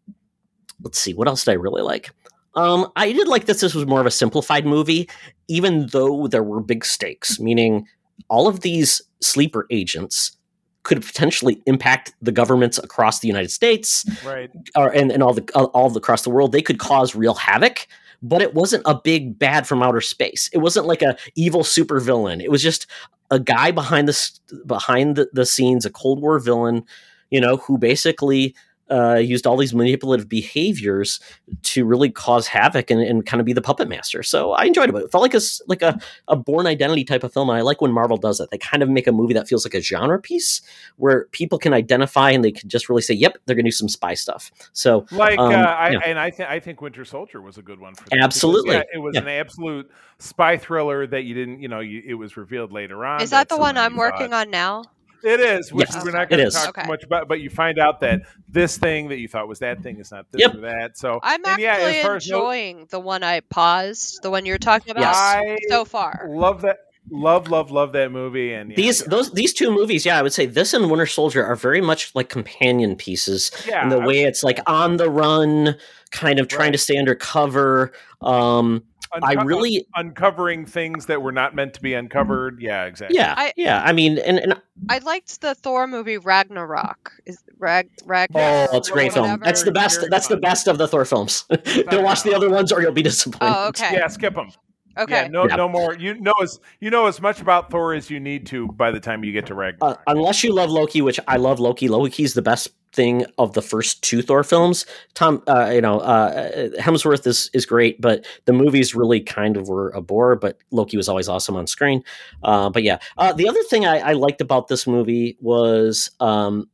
S2: let's see, what else did I really like? Um, I did like this. This was more of a simplified movie, even though there were big stakes, meaning all of these sleeper agents could potentially impact the governments across the United States
S3: Right.
S2: or and, and all the all, all across the world they could cause real havoc but it wasn't a big bad from outer space. It wasn't like a evil supervillain. It was just a guy behind the behind the, the scenes a cold war villain you know who basically uh, used all these manipulative behaviors to really cause havoc and, and kind of be the puppet master. So I enjoyed it. It felt like a s- like a, a Bourne Identity type of film, and I like when Marvel does it. They kind of make a movie that feels like a genre piece where people can identify and they can just really say, "Yep, they're going to do some spy stuff." So
S3: Like,
S2: Um,
S3: uh, I,
S2: yeah.
S3: and I think I think Winter Soldier was a good one for that. because,
S2: Absolutely.
S3: yeah, it was
S2: Yeah.
S3: an absolute spy thriller that you didn't, you know, you, it was revealed later on.
S4: Is that the one I'm working
S3: thought-
S4: on now?
S3: It is, which
S2: Yes,
S3: we're not going to talk
S4: Okay.
S3: too much about, but you find out that this thing that you thought was that thing is not this
S2: Yep.
S3: or that. So
S4: I'm
S3: and
S4: actually
S3: yeah, as far as no-
S4: enjoying the one I paused, the one you're talking about
S2: Yes.
S3: I
S4: so far.
S3: love that, love, love, love that movie. And yeah,
S2: these those these two movies, yeah, I would say this and Winter Soldier are very much like companion pieces
S3: yeah,
S2: in the
S3: I-
S2: way it's like on the run, kind of trying to stay undercover. Um, I
S3: unco-
S2: really,
S3: uncovering things that were not meant to be uncovered. Yeah, exactly.
S2: yeah,
S4: I-
S2: yeah. I mean, and, and
S4: I liked the Thor movie Ragnarok. Is Rag
S2: oh, it's a great film. That's the best. That's the best of the Thor films. Don't watch the other ones, or you'll be disappointed.
S4: Oh, okay.
S3: Yeah, skip them.
S4: Okay.
S3: Yeah, no,
S2: Yeah.
S3: no more. You know as you know as much about Thor as you need to by the time you get to
S2: Uh,
S3: Ragnarok.
S2: unless you love Loki, which I love Loki. Loki's the best thing of the first two Thor films. Tom, uh, you know, uh, Hemsworth is is great, but the movies really kind of were a bore. But Loki was always awesome on screen. Uh, but yeah, uh, the other thing I, I liked about this movie was. Um,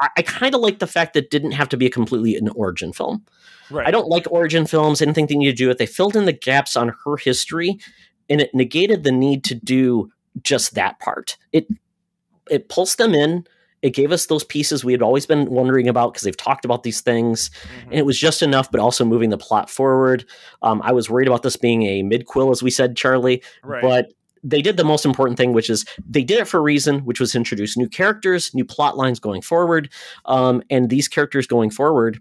S2: I, I kind of like the fact that it didn't have to be a completely an origin film.
S3: right.
S2: I don't like origin films, anything they need to do it. They filled in the gaps on her history and it negated the need to do just that part. It it pulls them in. It gave us those pieces we had always been wondering about because they've talked about these things,
S3: Mhm.
S2: and it was just enough, but also moving the plot forward. Um, I was worried about this being a midquel, as we said, Charlie,
S3: right.
S2: but they did the most important thing, which is they did it for a reason, which was introduce new characters, new plot lines going forward. Um, and these characters going forward,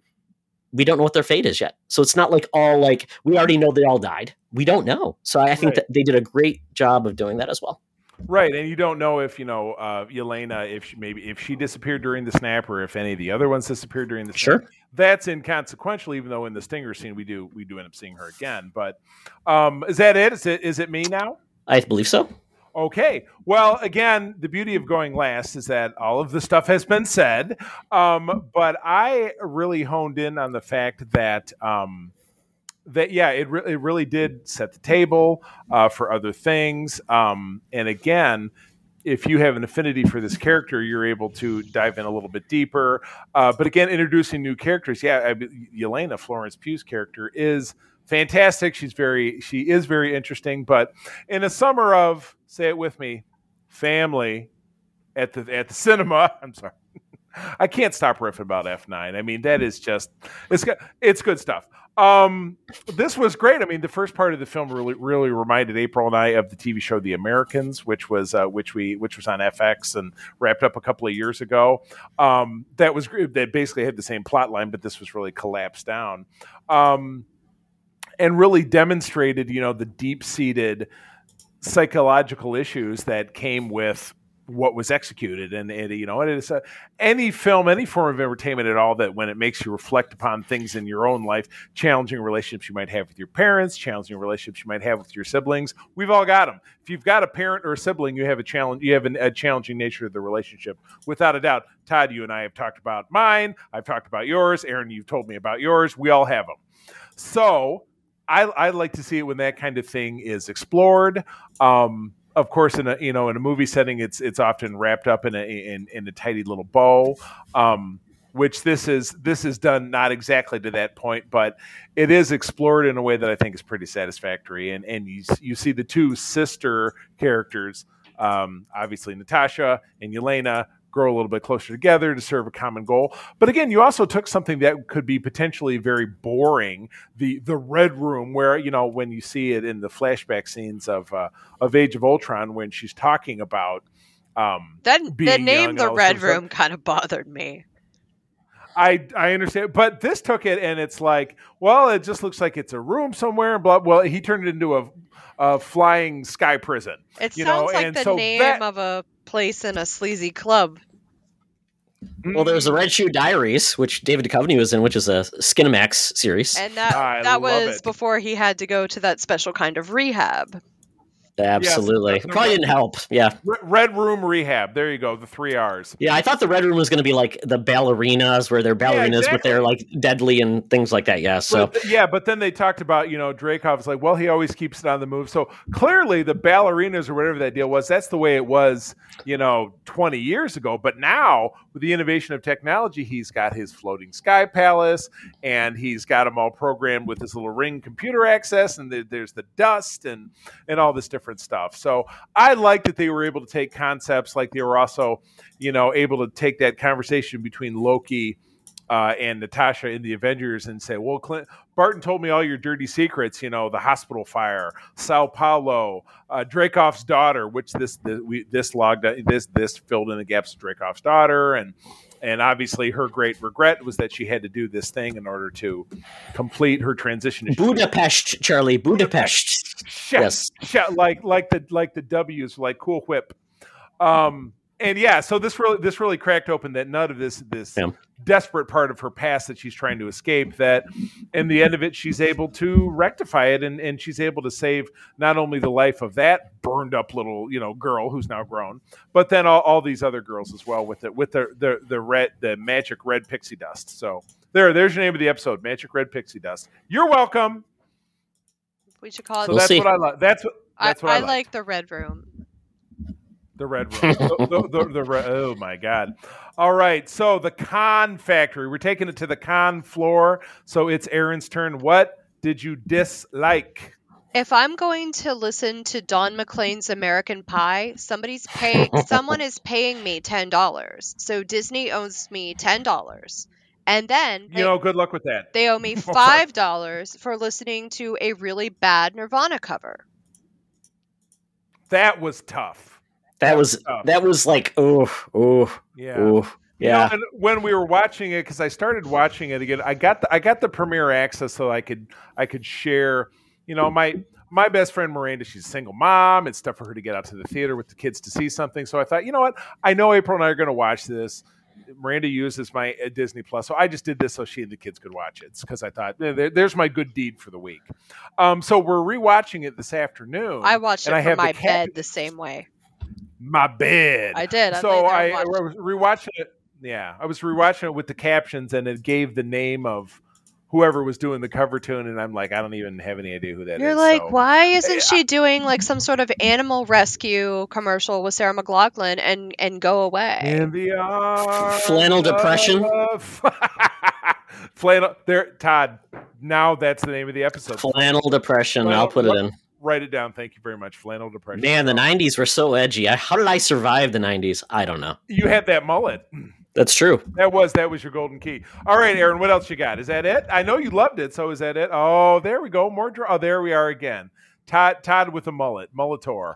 S2: we don't know what their fate is yet. So it's not like all like we already know they all died. We don't know. So I think
S3: Right.
S2: that they did a great job of doing that as well.
S3: Right, and you don't know if you know uh, Yelena if she, maybe if she disappeared during the snap or if any of the other ones disappeared during the snap.
S2: Sure.
S3: That's inconsequential, even though in the Stinger scene we do we do end up seeing her again. But um, is that it? Is it is it me now?
S2: I believe so.
S3: Okay. Well, again, the beauty of going last is that all of the stuff has been said. Um, but I really honed in on the fact that um, that yeah, it, re- it really did set the table uh, for other things. Um, and again, if you have an affinity for this character, you're able to dive in a little bit deeper. Uh, but again, introducing new characters, yeah, I, Yelena Florence Pugh's character is fantastic. She's very, she is very interesting. But in a summer of, say it with me, family at the at the cinema. I'm sorry. I can't stop riffing about F9. I mean, that is just it's good it's good stuff. Um this was great. I mean, the first part of the film really really reminded April and I of the TV show The Americans, which was uh, which we which was on FX and wrapped up a couple of years ago. Um that was. That basically had the same plot line, but this was really collapsed down. Um and really demonstrated, you know, the deep-seated psychological issues that came with what was executed. And, and you know it is a, any film any form of entertainment at all that when it makes you reflect upon things in your own life challenging relationships you might have with your parents challenging relationships you might have with your siblings we've all got them if you've got a parent or a sibling you have a challenge you have an, a challenging nature of the relationship. Without a doubt todd you and i have talked about mine i've talked about yours aaron you've told me about yours we all have them so I, I like to see it when that kind of thing is explored. Um, of course, in a you know in a movie setting, it's it's often wrapped up in a in, in a tidy little bow. Um, which this is this is done not exactly to that point, but it is explored in a way that I think is pretty satisfactory. And and you you see the two sister characters, um, obviously Natasha and Yelena, grow a little bit closer together to serve a common goal. But again, you also took something that could be potentially very boring, the the Red Room, where you know when you see it in the flashback scenes of uh, of Age of Ultron, when she's talking about. Um,
S4: Then the name the Red
S3: of stuff.
S4: Room kind of bothered me.
S3: I I understand, but this took it and it's like, well, it just looks like it's a room somewhere. And blah. Well, he turned it into a, a flying sky prison.
S4: It
S3: You
S4: sounds
S3: know,
S4: like
S3: and
S4: the
S3: so
S4: name
S3: that-
S4: of a place in a sleazy club.
S2: Well, there's the Red Shoe Diaries, which David Duchovny was in, which is a Skinamax series.
S4: And that
S3: I
S4: that was
S3: it.
S4: before he had to go to that special kind of rehab.
S2: Absolutely.
S3: Yes.
S2: Probably didn't help. Yeah.
S3: Red Room Rehab. There you go. The three R's.
S2: Yeah, I thought the red room was going to be like the ballerinas, where they're ballerinas, but they're like deadly and things like that. Yeah. So
S3: But, yeah, but then they talked about you know Dreykov's like, well, he always keeps it on the move. So clearly, the ballerinas or whatever that deal was, that's the way it was, you know, twenty years ago. But now with the innovation of technology, he's got his floating sky palace, and he's got them all programmed with his little ring computer access, and there- there's the dust and and all this different stuff. So I like that they were able to take concepts like they were also, you know, able to take that conversation between Loki uh, and Natasha in the Avengers and say, "Well, Clint Barton told me all your dirty secrets. You know, the hospital fire, Sao Paulo, uh, Dreykov's daughter, which this this, we, this logged this this filled in the gaps of Dreykov's daughter, and and obviously her great regret was that she had to do this thing in order to complete her transition. to-
S2: Budapest, Charlie, Budapest.
S3: Shut-
S2: Yes.
S3: like like the like the W's like cool whip. Um and yeah, so this really this really cracked open that none of this this
S2: Yeah.
S3: desperate part of her past that she's trying to escape that in the end of it she's able to rectify it and, and she's able to save not only the life of that burned up little you know girl who's now grown but then all, all these other girls as well with it with the the the red the magic red pixie dust so there there's your name of the episode magic red pixie dust you're welcome
S4: We should call it.
S3: so
S2: We'll
S3: that's
S2: see.
S3: what I like. That's what
S4: I,
S3: that's what I,
S4: I
S3: like.
S4: like the red room.
S3: The red room. the, the, the, the re- oh my god! All right, so the con factory. We're taking it to the con floor. So it's Aaron's turn. What did you dislike?
S4: If I'm going to listen to Don McLean's American Pie, somebody's paying someone is paying me ten dollars. So Disney owes me ten dollars. And then they,
S3: You know, good luck with that.
S4: they owe me five dollars for listening to a really bad Nirvana cover.
S3: That was tough.
S2: That was
S3: tough.
S2: that was like oh oh
S3: Yeah.
S2: oh
S3: You know,
S2: yeah.
S3: and when we were watching it, because I started watching it again, I got the, I got the premiere access so I could I could share. You know, my my best friend Miranda, she's a single mom. It's tough for her to get out to the theater with the kids to see something. So I thought, you know what? I know April and I are going to watch this. Miranda uses my uh, Disney Plus, so I just did this so she and the kids could watch it because I thought eh, there- there's my good deed for the week. Um, so we're rewatching it this afternoon.
S4: I watched it
S3: and I
S4: from
S3: have
S4: my
S3: cap-
S4: bed the same way.
S3: My bed.
S4: I did. I
S3: so I,
S4: and
S3: I
S4: watched
S3: was rewatching it. Yeah, I was rewatching it with the captions, and it gave the name of whoever was doing the cover tune, and I'm like, I don't even have any idea who that is.
S4: You're like,
S3: so-
S4: why isn't she doing like some sort of animal rescue commercial with Sarah McLachlan and and go away?
S3: In the arms
S2: Flannel depression?
S3: Flannel. There, Todd. Now that's the name of the episode.
S2: Flannel depression.
S3: Well,
S2: I'll put it in.
S3: Write it down. Thank you very much. Flannel depression.
S2: Man, the '90s were so edgy. I, how did I survive the '90s? I don't know.
S3: you had that mullet.
S2: That's true.
S3: That was that was your golden key. All right, Aaron. What else you got? Is that it? I know you loved it. So is that it? Oh, there we go. More. Dr- oh, there we are again. Todd. Todd with a mullet. Mullator.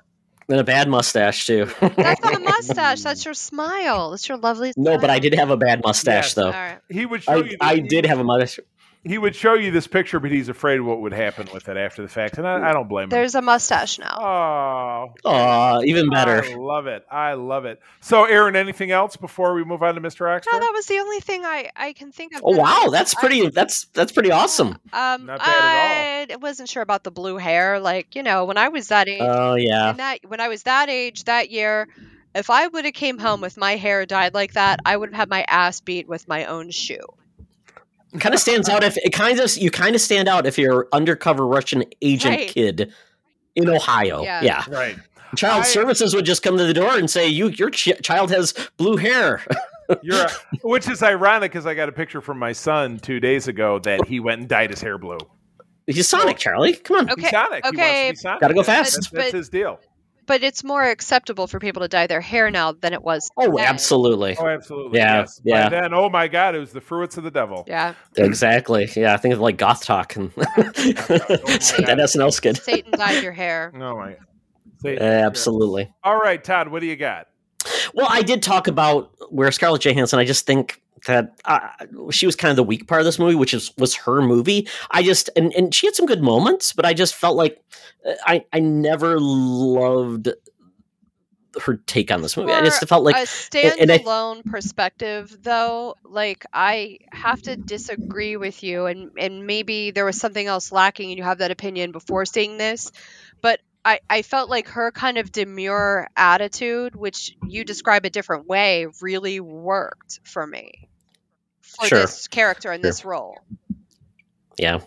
S2: And a bad mustache too.
S4: That's not a mustache. That's your smile. That's your lovely.
S2: no, but I did have a bad mustache
S3: Yes.
S2: though.
S4: All right.
S3: He would show
S2: I,
S3: you.
S2: I did have a mustache.
S3: He would show you this picture, but he's afraid what would happen with it after the fact, and I, I don't blame him.
S4: There's a mustache now.
S3: Oh,
S2: Aw, even better.
S3: I love it. I love it. So, Aaron, anything else before we move on to Mr. Oxford?
S4: No, that was the only thing I I can think of.
S2: Oh wow, that's pretty. That's that's pretty awesome.
S4: Um,
S3: Not bad
S4: I wasn't sure about the blue hair. Like you know, when I was that age,
S2: Oh yeah.
S4: and that when I was that age that year, if I would have came home with my hair dyed like that, I would have had my ass beat with my own shoe.
S2: It kind of stands out if it kind of you kind of stand out if you're undercover Russian agent
S4: Right.
S2: kid in Ohio.
S4: Yeah.
S2: Yeah.
S3: right.
S2: Child
S3: I-
S2: services would just come to the door and say, "You, your ch- child has blue hair."
S3: You're a, which is ironic because I got a picture from my son two days ago that he went and dyed his hair blue.
S2: He's Sonic, Charlie. Come on.
S4: Okay,
S3: He's Sonic. He wants to
S4: okay,
S3: be Sonic.
S2: Gotta go
S3: That's-
S2: fast.
S3: That's, that's
S4: But-
S3: his deal.
S4: But it's more acceptable for people to dye their hair now than it was.
S2: Oh,
S4: then.
S2: absolutely.
S3: Oh, absolutely.
S2: Yeah,
S3: Yes.
S2: yeah.
S3: By then, oh my God, it was the fruits of the devil.
S4: Yeah,
S2: Exactly. Yeah, I think of like goth talk and oh that SNL skit.
S4: Satan dyed your hair.
S3: Oh my. Say-
S2: Absolutely.
S3: All right, Todd, what do you got?
S2: Well, I did talk about where Scarlett Johansson. I just think that uh, she was kind of the weak part of this movie, which is was her movie. I just and, and she had some good moments, but I just felt like uh, I I never loved her take on this movie. I just felt like
S4: a
S2: and I-
S4: standalone perspective, though, like I have to disagree with you, and and maybe there was something else lacking, and you have that opinion before seeing this. But I, I felt like her kind of demure attitude, which you describe a different way, really worked for me for
S2: Sure.
S4: this character in this role.
S2: Yeah,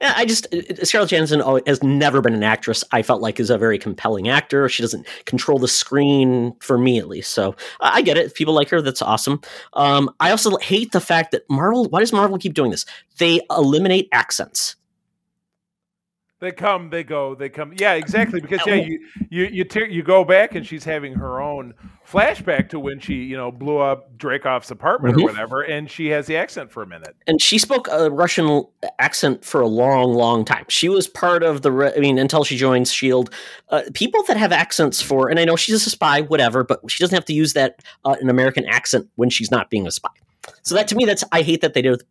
S2: yeah. I just uh, Scarlett Johansson has never been an actress. I felt like is a very compelling actor. She doesn't control the screen for me at least. So I I get it. If people like her, that's awesome. Um, I also hate the fact that Marvel. Why does Marvel keep doing this? They eliminate accents.
S3: They come, they go, they come. Yeah, exactly. Because yeah, you you you tear, you go back and she's having her own flashback to when she you know blew up Dreykov's apartment
S2: Mhm.
S3: or whatever, and she has the accent for a minute.
S2: and she spoke a Russian accent for a long, long time. She was part of the. Re- I mean, until she joins Shield, uh, people that have accents for, and I know she's a spy, whatever, but she doesn't have to use that uh, an American accent when she's not being a spy. So that to me, that's I hate that they did with,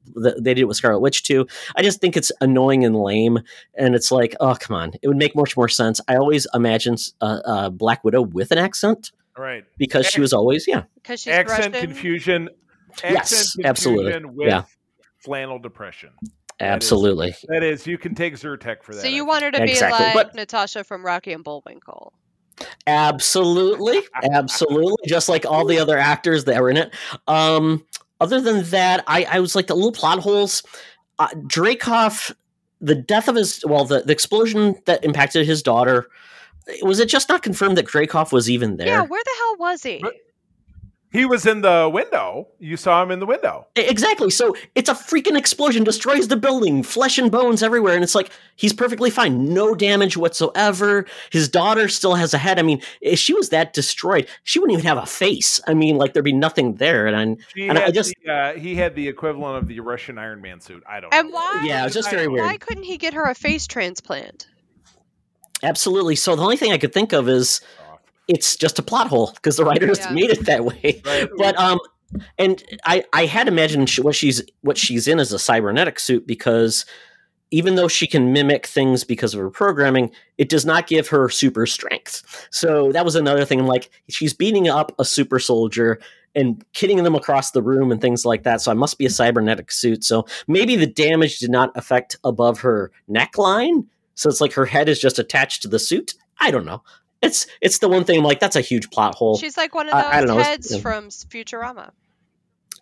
S2: they did it with Scarlet Witch too. I just think it's annoying and lame, and it's like, oh come on, it would make much more sense. I always imagine uh, uh, Black Widow with an accent
S3: Right.
S2: because she was always yeah,
S4: Because she's
S3: accent
S4: Russian.
S3: confusion.
S2: Yes,
S3: accent
S2: absolutely.
S3: confusion With
S2: Yeah.
S3: flannel depression.
S2: absolutely.
S3: That is, you can take Zyrtec for that.
S4: So you
S3: think.
S4: want her to be
S2: Exactly,
S4: like
S2: but-
S4: Natasha from Rocky and Bullwinkle.
S2: Absolutely, absolutely. Just like all the other actors that were in it. Um, other than that, I, I was like the little plot holes. Uh, Dreykov, the death of his, well, the, the explosion that impacted his daughter. Was it just not confirmed that Dreykov was even there?
S4: Yeah, where the hell was he?
S3: But- He was in the window. You saw him in the window.
S2: Exactly. So it's a freaking explosion, destroys the building, flesh and bones everywhere. And it's like, he's perfectly fine. No damage whatsoever. His daughter still has a head. I mean, if she was that destroyed, she wouldn't even have a face. I mean, like, there'd be nothing there. And I'm, And I just-
S3: the, uh, he had the equivalent of the Russian Iron Man suit. I don't.
S4: And
S3: know.
S4: why?
S2: yeah, it was just very
S3: I-
S2: weird.
S4: Why couldn't he get her a face transplant?
S2: Absolutely. So the only thing I could think of is it's just a plot hole because the writers
S4: Yeah.
S2: made it that way.
S3: Right.
S2: But um, and I I had imagined what she's what she's in is a cybernetic suit because even though she can mimic things because of her programming, it does not give her super strength. So that was another thing. I'm like, she's beating up a super soldier and hitting them across the room and things like that. So I must be a cybernetic suit. So maybe the damage did not affect above her neckline. So it's like her head is just attached to the suit. I don't know. It's it's the one thing I'm like, that's a huge plot hole.
S4: She's like one of those
S2: I- I don't know,
S4: heads
S2: yeah.
S4: from Futurama.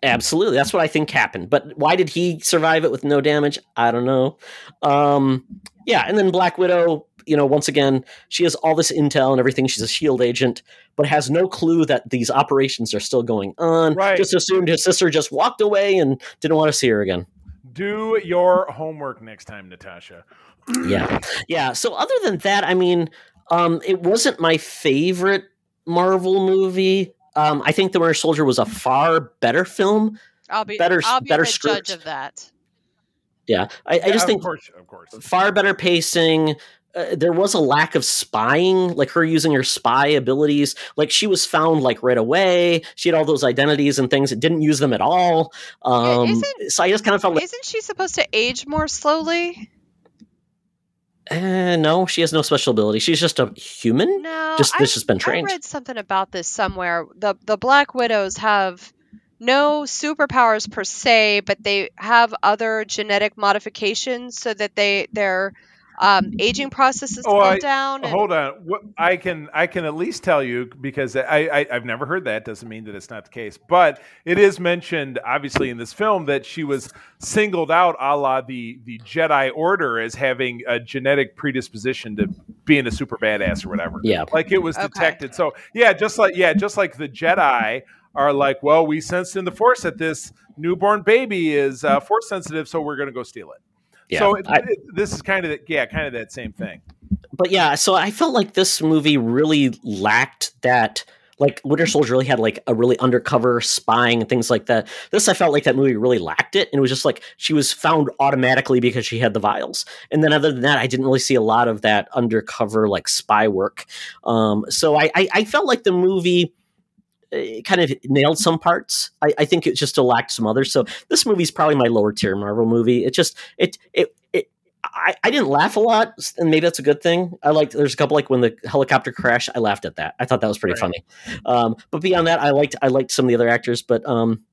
S2: Absolutely. That's what I think happened. But why did he survive it with no damage? I don't know. Um, yeah, and then Black Widow, you know, once again, she has all this intel and everything. She's a shield agent, but has no clue that these operations are still going on.
S3: Right.
S2: Just assumed his sister just walked away and didn't want to see her again.
S3: Do your homework next time, Natasha.
S2: Yeah. Yeah. So other than that, I mean, um, it wasn't my favorite Marvel movie. Um, I think The Winter Soldier was a far better film.
S4: I'll be
S2: Better-
S4: I'll be
S2: better
S4: the
S2: script.
S4: judge of that.
S2: Yeah. I, I
S3: Yeah,
S2: just
S3: of
S2: think
S3: course, of course.
S2: far better pacing. Uh, there was a lack of spying, like her using her spy abilities. Like she was found like right away. She had all those identities and things. It didn't use them at all. Um,
S4: isn't-
S2: so I just kind of felt like,
S4: Isn't she supposed to age more slowly?
S2: Eh, no, she has no special ability. She's just a human.
S4: No,
S2: Just
S4: I,
S2: that's just been
S4: I read something about this somewhere. the The Black Widows have no superpowers per se, but they have other genetic modifications so that they their um, aging processes
S3: Oh,
S4: slow
S3: I-
S4: down. and-
S3: Hold on. What I can I can at least tell you because I, I I've never heard that. Doesn't mean that it's not the case, but it is mentioned obviously in this film that she was singled out, a la the the Jedi Order, as having a genetic predisposition to being a super badass or whatever.
S2: Yeah.
S3: like it was
S4: Okay.
S3: detected. So yeah, just like yeah, just like the Jedi are like, well, we sensed in the Force that this newborn baby is uh, Force sensitive, so we're going to go steal it.
S2: Yeah,
S3: so it,
S2: I-
S3: it- this is kind of the, yeah, kind of that same thing.
S2: but yeah, so I felt like this movie really lacked that. Like Winter Soldier really had like a really undercover spying and things like that. This I felt like that movie really lacked it, and it was just like she was found automatically because she had the vials. And then other than that, I didn't really see a lot of that undercover like spy work. Um, so I, I, I felt like the movie kind of nailed some parts. I, I think it just still lacked some others. So this movie's probably my lower tier Marvel movie. It just it it it. I, I didn't laugh a lot, and maybe that's a good thing. I liked there's a couple like when the helicopter crashed. I laughed at that. I thought that was pretty
S3: Right.
S2: funny. Um, but beyond that, I liked I liked some of the other actors. But um,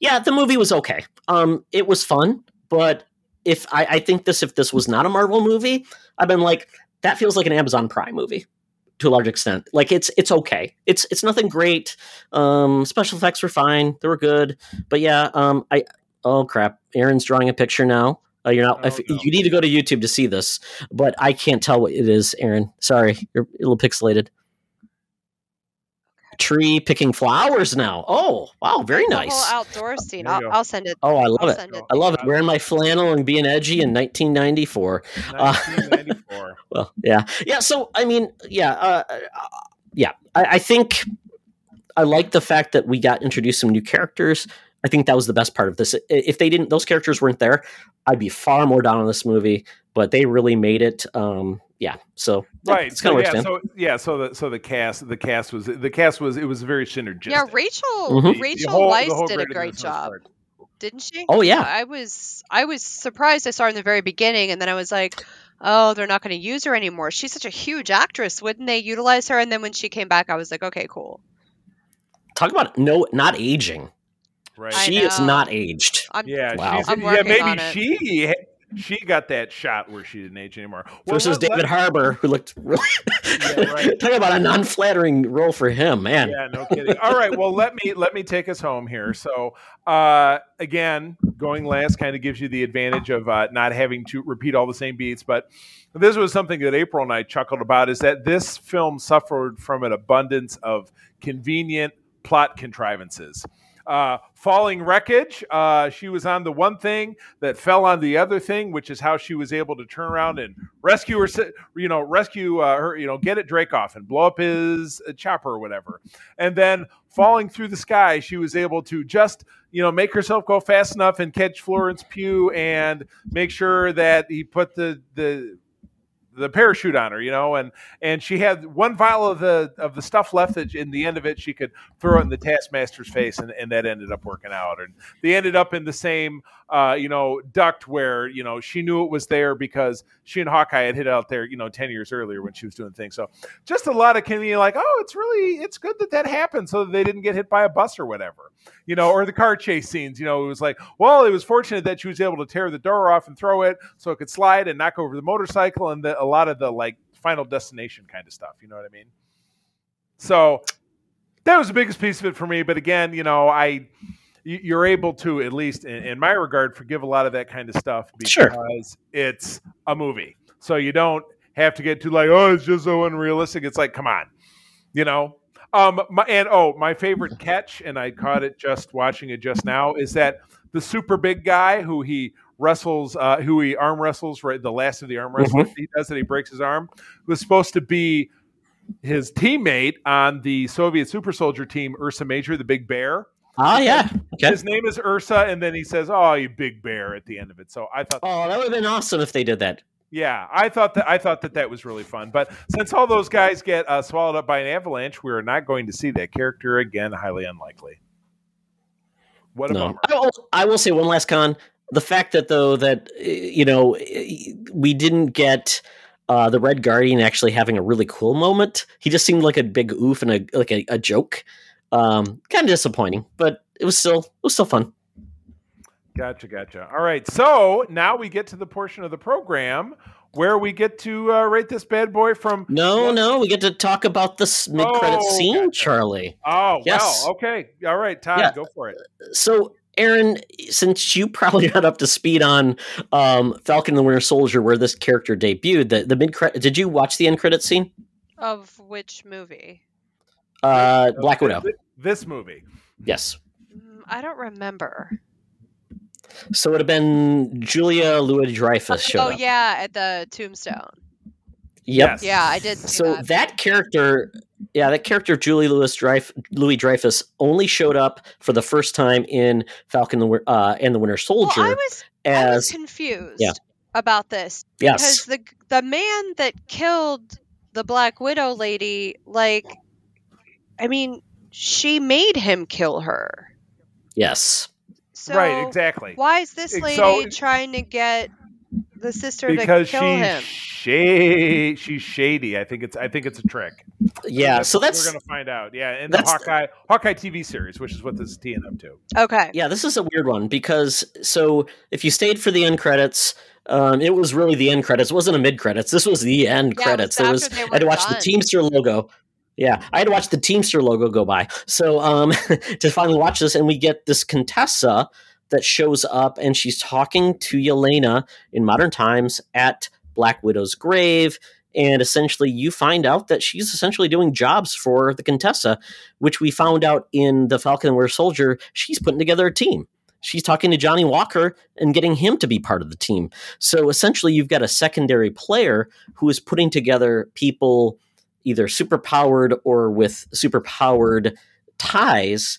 S2: yeah, the movie was okay. Um, it was fun, but if I, I think this if this was not a Marvel movie, I've been like that feels like an Amazon Prime movie to a large extent. Like it's it's okay. It's it's nothing great. Um, special effects were fine. They were good. But yeah, um, I oh crap, Aaron's drawing a picture now. Uh, you're not.
S3: Oh,
S2: if,
S3: no.
S2: You need to go to YouTube to see this, but I can't tell what it is, Aaron. Sorry, you're a little pixelated. Tree picking flowers now. Oh wow, very nice.
S4: Whole outdoor scene. I'll, I'll, send it.
S2: Oh, I love
S4: I'll
S2: it. I love it. Wearing my flannel and being edgy in 1994. Uh, well, yeah, yeah. So I mean, yeah, uh, uh, yeah. I, I think I like the fact that we got introduced some new characters. I think that was the best part of this. If they didn't, those characters weren't there, I'd be far more down on this movie. But they really made it. Um, yeah. So
S3: right.
S2: It's kind of
S3: so,
S2: yeah.
S3: So yeah. So the so the cast the cast was the cast was it was very synergistic.
S4: Yeah, Rachel
S3: mm-hmm.
S4: Rachel
S3: whole,
S4: Weisz did a
S3: great
S4: job, didn't she?
S2: Oh yeah.
S4: I was I was surprised. I saw her in the very beginning, and then I was like, oh, they're not going to use her anymore. She's such a huge actress. Wouldn't they utilize her? And then when she came back, I was like, okay, cool.
S2: Talk about no, not aging.
S3: Right.
S2: She is not aged.
S4: I'm,
S3: Yeah,
S2: Wow.
S3: she's,
S4: I'm
S3: yeah, maybe
S4: on it.
S3: she she got that shot where she didn't age anymore. Well,
S2: Versus
S3: let-
S2: David Harbour, who looked really.
S3: Yeah, right.
S2: Talk about a non-flattering role for him, man.
S3: Yeah, no kidding. All right, well let me let me take us home here. So uh, again, going last kind of gives you the advantage of uh, not having to repeat all the same beats. But this was something that April and I chuckled about: is that this film suffered from an abundance of convenient plot contrivances. Uh, falling wreckage. Uh, she was on the one thing that fell on the other thing, which is how she was able to turn around and rescue her. You know, rescue uh, her. You know, get it Dreykov and blow up his uh, chopper or whatever. And then falling through the sky, she was able to just you know make herself go fast enough and catch Florence Pugh and make sure that he put the the the parachute on her, you know, and and she had one vial of the of the stuff left that in the end of it she could throw it in the taskmaster's face, and, and that ended up working out. And they ended up in the same uh, you know duct where you know she knew it was there because she and Hawkeye had hit out there you know ten years earlier when she was doing things. So just a lot of convenient, like oh, it's really it's good that that happened so that they didn't get hit by a bus or whatever, you know, or the car chase scenes. You know, it was like well, it was fortunate that she was able to tear the door off and throw it so it could slide and knock over the motorcycle and the, a lot of the like final destination kind of stuff. You know what I mean? So that was the biggest piece of it for me. But again, you know, I you're able to at least in, in my regard forgive a lot of that kind of stuff because
S2: Sure.
S3: it's a movie. So you don't have to get too like, oh, it's just so unrealistic. It's like, come on, you know. Um, my, and oh, my favorite catch, and I caught it just watching it just now, is that the super big guy who he wrestles, uh, who he arm wrestles, right? The last of the arm wrestling he does that he breaks his arm was supposed to be his teammate on the Soviet super soldier team, Ursa Major, the big bear.
S2: Ah, yeah. Okay.
S3: His name is Ursa, and then he says, "Oh, you big bear" at the end of it. So I thought,
S2: Oh, that would have been awesome if they did that.
S3: yeah, I thought that I thought that that was really fun. But since all those guys get uh, swallowed up by an avalanche, we are not going to see that character again. Highly unlikely. What a
S2: No,
S3: bummer.
S2: I will, I will say one last con: the fact that though that uh, you know uh, we didn't get uh, the Red Guardian actually having a really cool moment. He just seemed like a big oof and a like a, a joke. Um, kind of disappointing, but it was still it was still fun.
S3: Gotcha, gotcha. All right, so now we get to the portion of the program where we get to uh, rate this bad boy from.
S2: No,
S3: Yeah.
S2: no, we get to talk about this mid credit
S3: Oh,
S2: scene,
S3: gotcha.
S2: Charlie.
S3: Oh,
S2: Yes.
S3: wow. Okay. All right, Todd,
S2: Yeah.
S3: go for it.
S2: So, Aaron, since you probably got up to speed on um, Falcon and the Winter Soldier, where this character debuted, the, the mid credit, did you watch the end credit scene?
S4: Of which movie?
S2: Uh, Black Widow.
S3: This, this movie.
S2: Yes.
S4: Mm, I don't remember.
S2: So it would have been Julia Louis Dreyfus showed
S4: oh
S2: up.
S4: yeah, at the tombstone.
S2: Yep.
S3: Yes.
S4: Yeah, I did. See
S2: So
S4: that.
S2: that. character, yeah, that character Julie Louis Dreyf- Louis Dreyfus only showed up for the first time in Falcon the, uh, and the Winter
S4: well,
S2: Soldier
S4: I was I was
S2: as
S4: confused
S2: yeah.
S4: about this
S2: yes,
S4: because the the man that killed the Black Widow lady, like, I mean, she made him kill her.
S2: yes.
S4: So
S3: right, exactly.
S4: Why is this lady
S3: so-
S4: trying to get the sister
S3: because
S4: to kill
S3: she's
S4: him?
S3: shady. She's shady. I think it's. I think it's a trick.
S2: Yeah, so that's
S3: we're gonna find out. Yeah, in the
S2: that's-
S3: Hawkeye Hawkeye TV series, which is what this is teeing up to.
S4: Okay.
S2: yeah, this is a weird one because so if you stayed for the end credits, um, it was really the end credits. It wasn't a mid credits. This was the end
S4: Yeah,
S2: credits.
S4: was
S2: There was I had to
S4: were
S2: watch the. Teamster logo. Yeah, I had to watch the Teamster logo go by. So um, to finally watch this, and we get this Contessa that shows up, and she's talking to Yelena in modern times at Black Widow's grave. And essentially, you find out that she's essentially doing jobs for the Contessa, which we found out in the Falcon and Winter Soldier. She's putting together a team. She's talking to Johnny Walker and getting him to be part of the team. So essentially, you've got a secondary player who is putting together people either superpowered or with superpowered ties.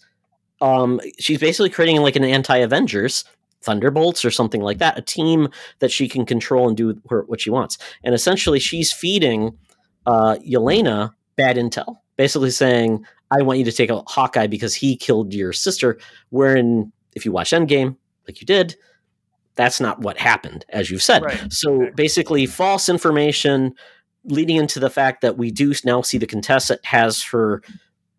S2: Um, she's basically creating like an anti Avengers, Thunderbolts or something like that, a team that she can control and do her, what she wants. And essentially, she's feeding uh, Yelena bad intel, basically saying, I want you to take out Hawkeye because he killed your sister. Wherein, if you watch Endgame, like you did, that's not what happened, as you've said.
S3: Right.
S2: So basically, false information leading into the fact that we do now see the Contessa has her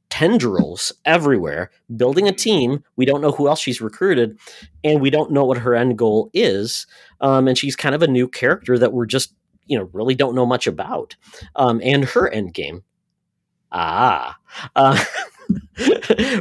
S2: tendrils everywhere, building a team. We don't know who else she's recruited, and we don't know what her end goal is. Um, and she's kind of a new character that we're just, you know, really don't know much about. Um, and her end game. Ah. Uh,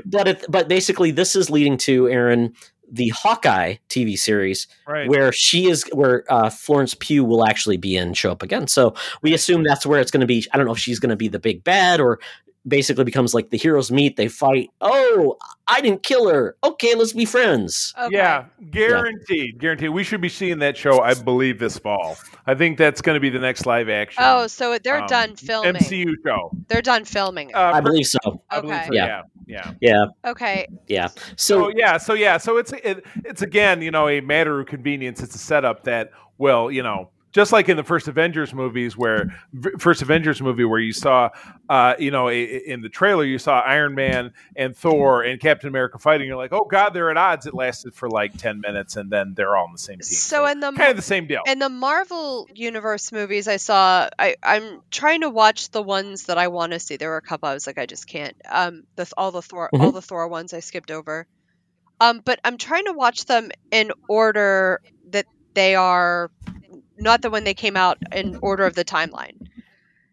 S2: but it, but basically, this is leading to Aaron the Hawkeye TV series
S3: Right.
S2: where she is where uh, Florence Pugh will actually be in, show up again. So we assume that's where it's going to be. I don't know if she's going to be the big bad or basically becomes like the heroes meet, they fight. Oh, I didn't kill her. Okay, let's be friends.
S4: Okay.
S3: Yeah, guaranteed, guaranteed. We should be seeing that show, I believe, this fall. I think that's going to be the next live action.
S4: Oh, so they're
S3: um,
S4: done filming.
S3: MCU show.
S4: They're done filming.
S3: Uh,
S2: I believe so.
S3: I believe
S4: Okay.
S3: so,
S2: Yeah.
S3: yeah, yeah.
S2: Yeah,
S4: okay.
S2: yeah.
S3: So
S2: So
S3: yeah, so yeah, so it's it, it's again, you know, a matter of convenience. It's a setup that, well, you know, just like in the first Avengers movies, where first Avengers movie where you saw, uh, you know, a, in the trailer you saw Iron Man and Thor and Captain America fighting. You're like, oh god, they're at odds. It lasted for like ten minutes, and then they're all on the same team.
S4: So in the
S3: kind of the same deal.
S4: in the Marvel Universe movies I saw, I, I'm trying to watch the ones that I want to see. There were a couple I was like, I just can't. Um, the all the Thor, all the Thor ones I skipped over. Um, but I'm trying to watch them in order that they are, not the when they came out in order of the timeline.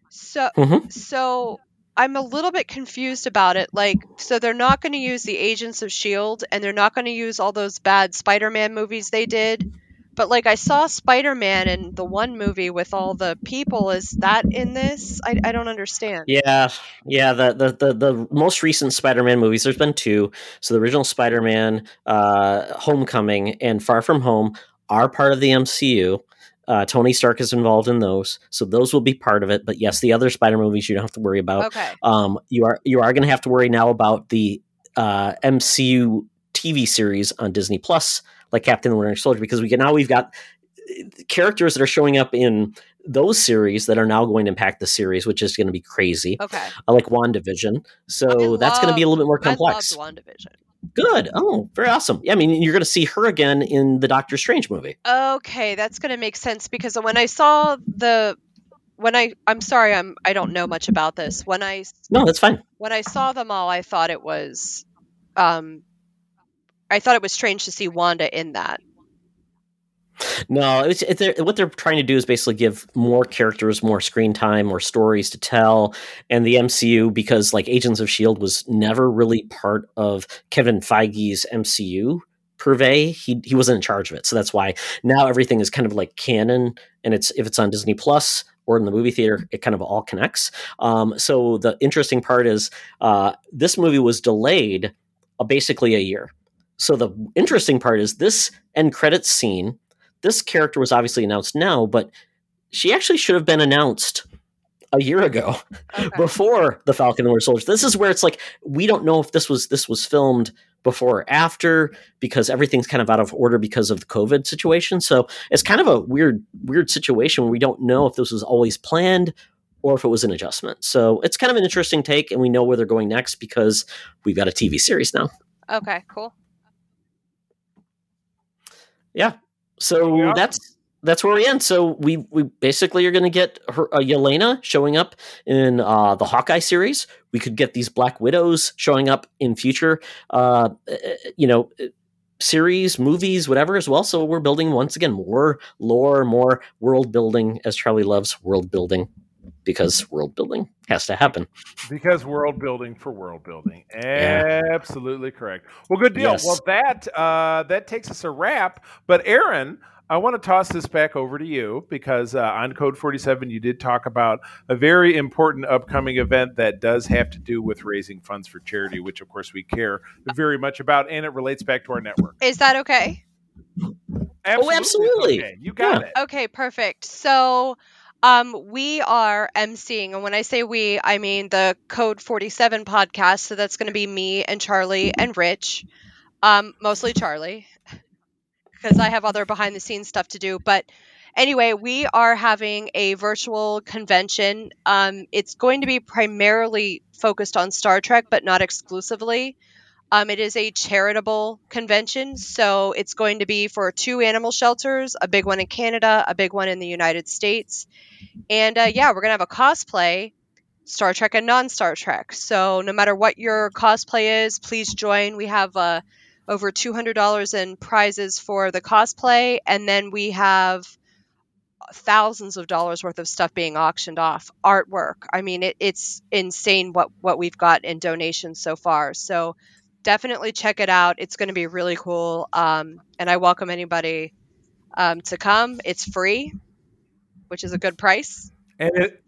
S4: So,
S2: Mhm.
S4: so I'm a little bit confused about it. Like, so they're not going to use the Agents of Shield, and they're not going to use all those bad Spider-Man movies they did. But like, I saw Spider-Man in the one movie with all the people. Is that in this? I, I don't understand.
S2: Yeah, yeah. The, the the the most recent Spider-Man movies. There's been two. So the original Spider-Man, uh, Homecoming, and Far From Home are part of the MCU. Uh, Tony Stark is involved in those, so those will be part of it. But yes, the other Spider movies you don't have to worry about.
S4: Okay.
S2: Um, you are you are going to have to worry now about the uh, MCU TV series on Disney Plus, like Captain and the Winter Soldier, because we can now we've got uh, characters that are showing up in those series that are now going to impact the series, which is going to be crazy.
S4: Okay.
S2: I like WandaVision. So
S4: I
S2: that's going to be a little bit more
S4: I
S2: complex.
S4: loved WandaVision.
S2: Good. Oh, very awesome. Yeah, I mean, you're going to see her again in the Doctor Strange movie.
S4: Okay, that's going to make sense because when I saw the when I I'm sorry I'm I don't know much about this. When I
S2: No, that's fine.
S4: when I saw them all, I thought it was um I thought it was strange to see Wanda in that.
S2: No, it's, it's what they're trying to do is basically give more characters more screen time, more stories to tell, and the MCU because like Agents of Shield was never really part of Kevin Feige's MCU purvey. He he wasn't in charge of it, so that's why now everything is kind of like canon, and it's if it's on Disney Plus or in the movie theater, it kind of all connects. Um, so the interesting part is uh, this movie was delayed uh, basically a year. So the interesting part is this end credits scene this character was obviously announced now, but she actually should have been announced a year ago
S4: Okay.
S2: before the Falcon and Winter Soldier. This is where it's like we don't know if this was this was filmed before or after because everything's kind of out of order because of the COVID situation. So it's kind of a weird weird situation where we don't know if this was always planned or if it was an adjustment. So it's kind of an interesting take, and we know where they're going next because we've got a TV series now.
S4: Okay, cool.
S2: Yeah. So
S3: Yeah.
S2: that's that's where we end. So we we basically are going to get her, uh, Yelena showing up in uh, the Hawkeye series. We could get these Black Widows showing up in future, uh, uh, you know, series, movies, whatever as well. So we're building once again more lore, more world building, as Charlie loves world building because world building has to happen.
S3: Because world building for world building. Absolutely correct. Well, good deal.
S2: Yes.
S3: Well, that uh, that takes us a wrap. But Aaron, I want to toss this back over to you because uh, on Code 47, you did talk about a very important upcoming event that does have to do with raising funds for charity, which of course we care very much about, and it relates back to our network.
S4: Is that okay?
S3: Absolutely.
S2: absolutely.
S3: Okay. You got
S2: Yeah.
S3: it.
S4: Okay, perfect. So, um, we are emceeing, and when I say we, I mean the Code 47 podcast. So that's going to be me and Charlie and Rich, um, mostly Charlie, because I have other behind the scenes stuff to do. But anyway, we are having a virtual convention. Um, it's going to be primarily focused on Star Trek, but not exclusively. Um, it is a charitable convention, so it's going to be for two animal shelters a big one in Canada, a big one in the United States. And uh, yeah, we're going to have a cosplay, Star Trek and non Star Trek. So no matter what your cosplay is, please join. We have uh, over $200 in prizes for the cosplay, and then we have thousands of dollars worth of stuff being auctioned off artwork i mean it, it's insane what what we've got in donations so far so definitely check it out it's going to be really cool um, and i welcome anybody um, to come it's free which is a good price
S3: And it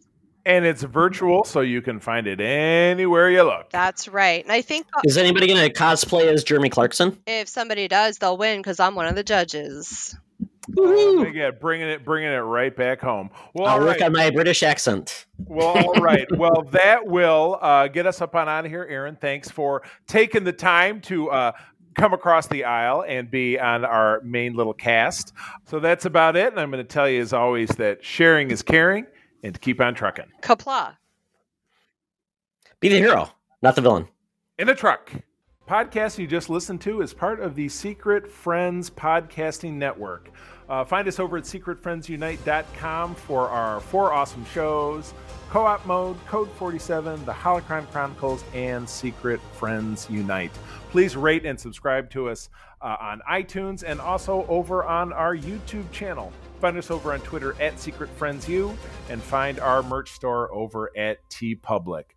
S3: and it's virtual, so you can find it anywhere you look.
S4: that's right and i think uh,
S2: Is anybody going to cosplay as Jeremy Clarkson?
S4: if somebody does they'll win because i'm one of the judges
S2: Woohoo!
S3: Yeah, bringing it, bringing it right back home. Well,
S2: I'll work
S3: right.
S2: on my British accent.
S3: Well, all right. Well, that will uh, get us up on out of here, Aaron. Thanks for taking the time to uh, come across the aisle and be on our main little cast. So that's about it. And I'm going to tell you, as always, that sharing is caring, and keep on trucking
S4: Qapla'
S2: Be the hero, not the villain.
S3: in a truck. Podcast you just listened to is part of the Secret Friends Podcasting Network. Uh, find us over at secretfriendsunite.com for our four awesome shows Co op Mode, Code 47, The Holocron Chronicles, and Secret Friends Unite. Please rate and subscribe to us uh, on iTunes and also over on our YouTube channel. Find us over on Twitter at Secret Friends U and find our merch store over at TeePublic.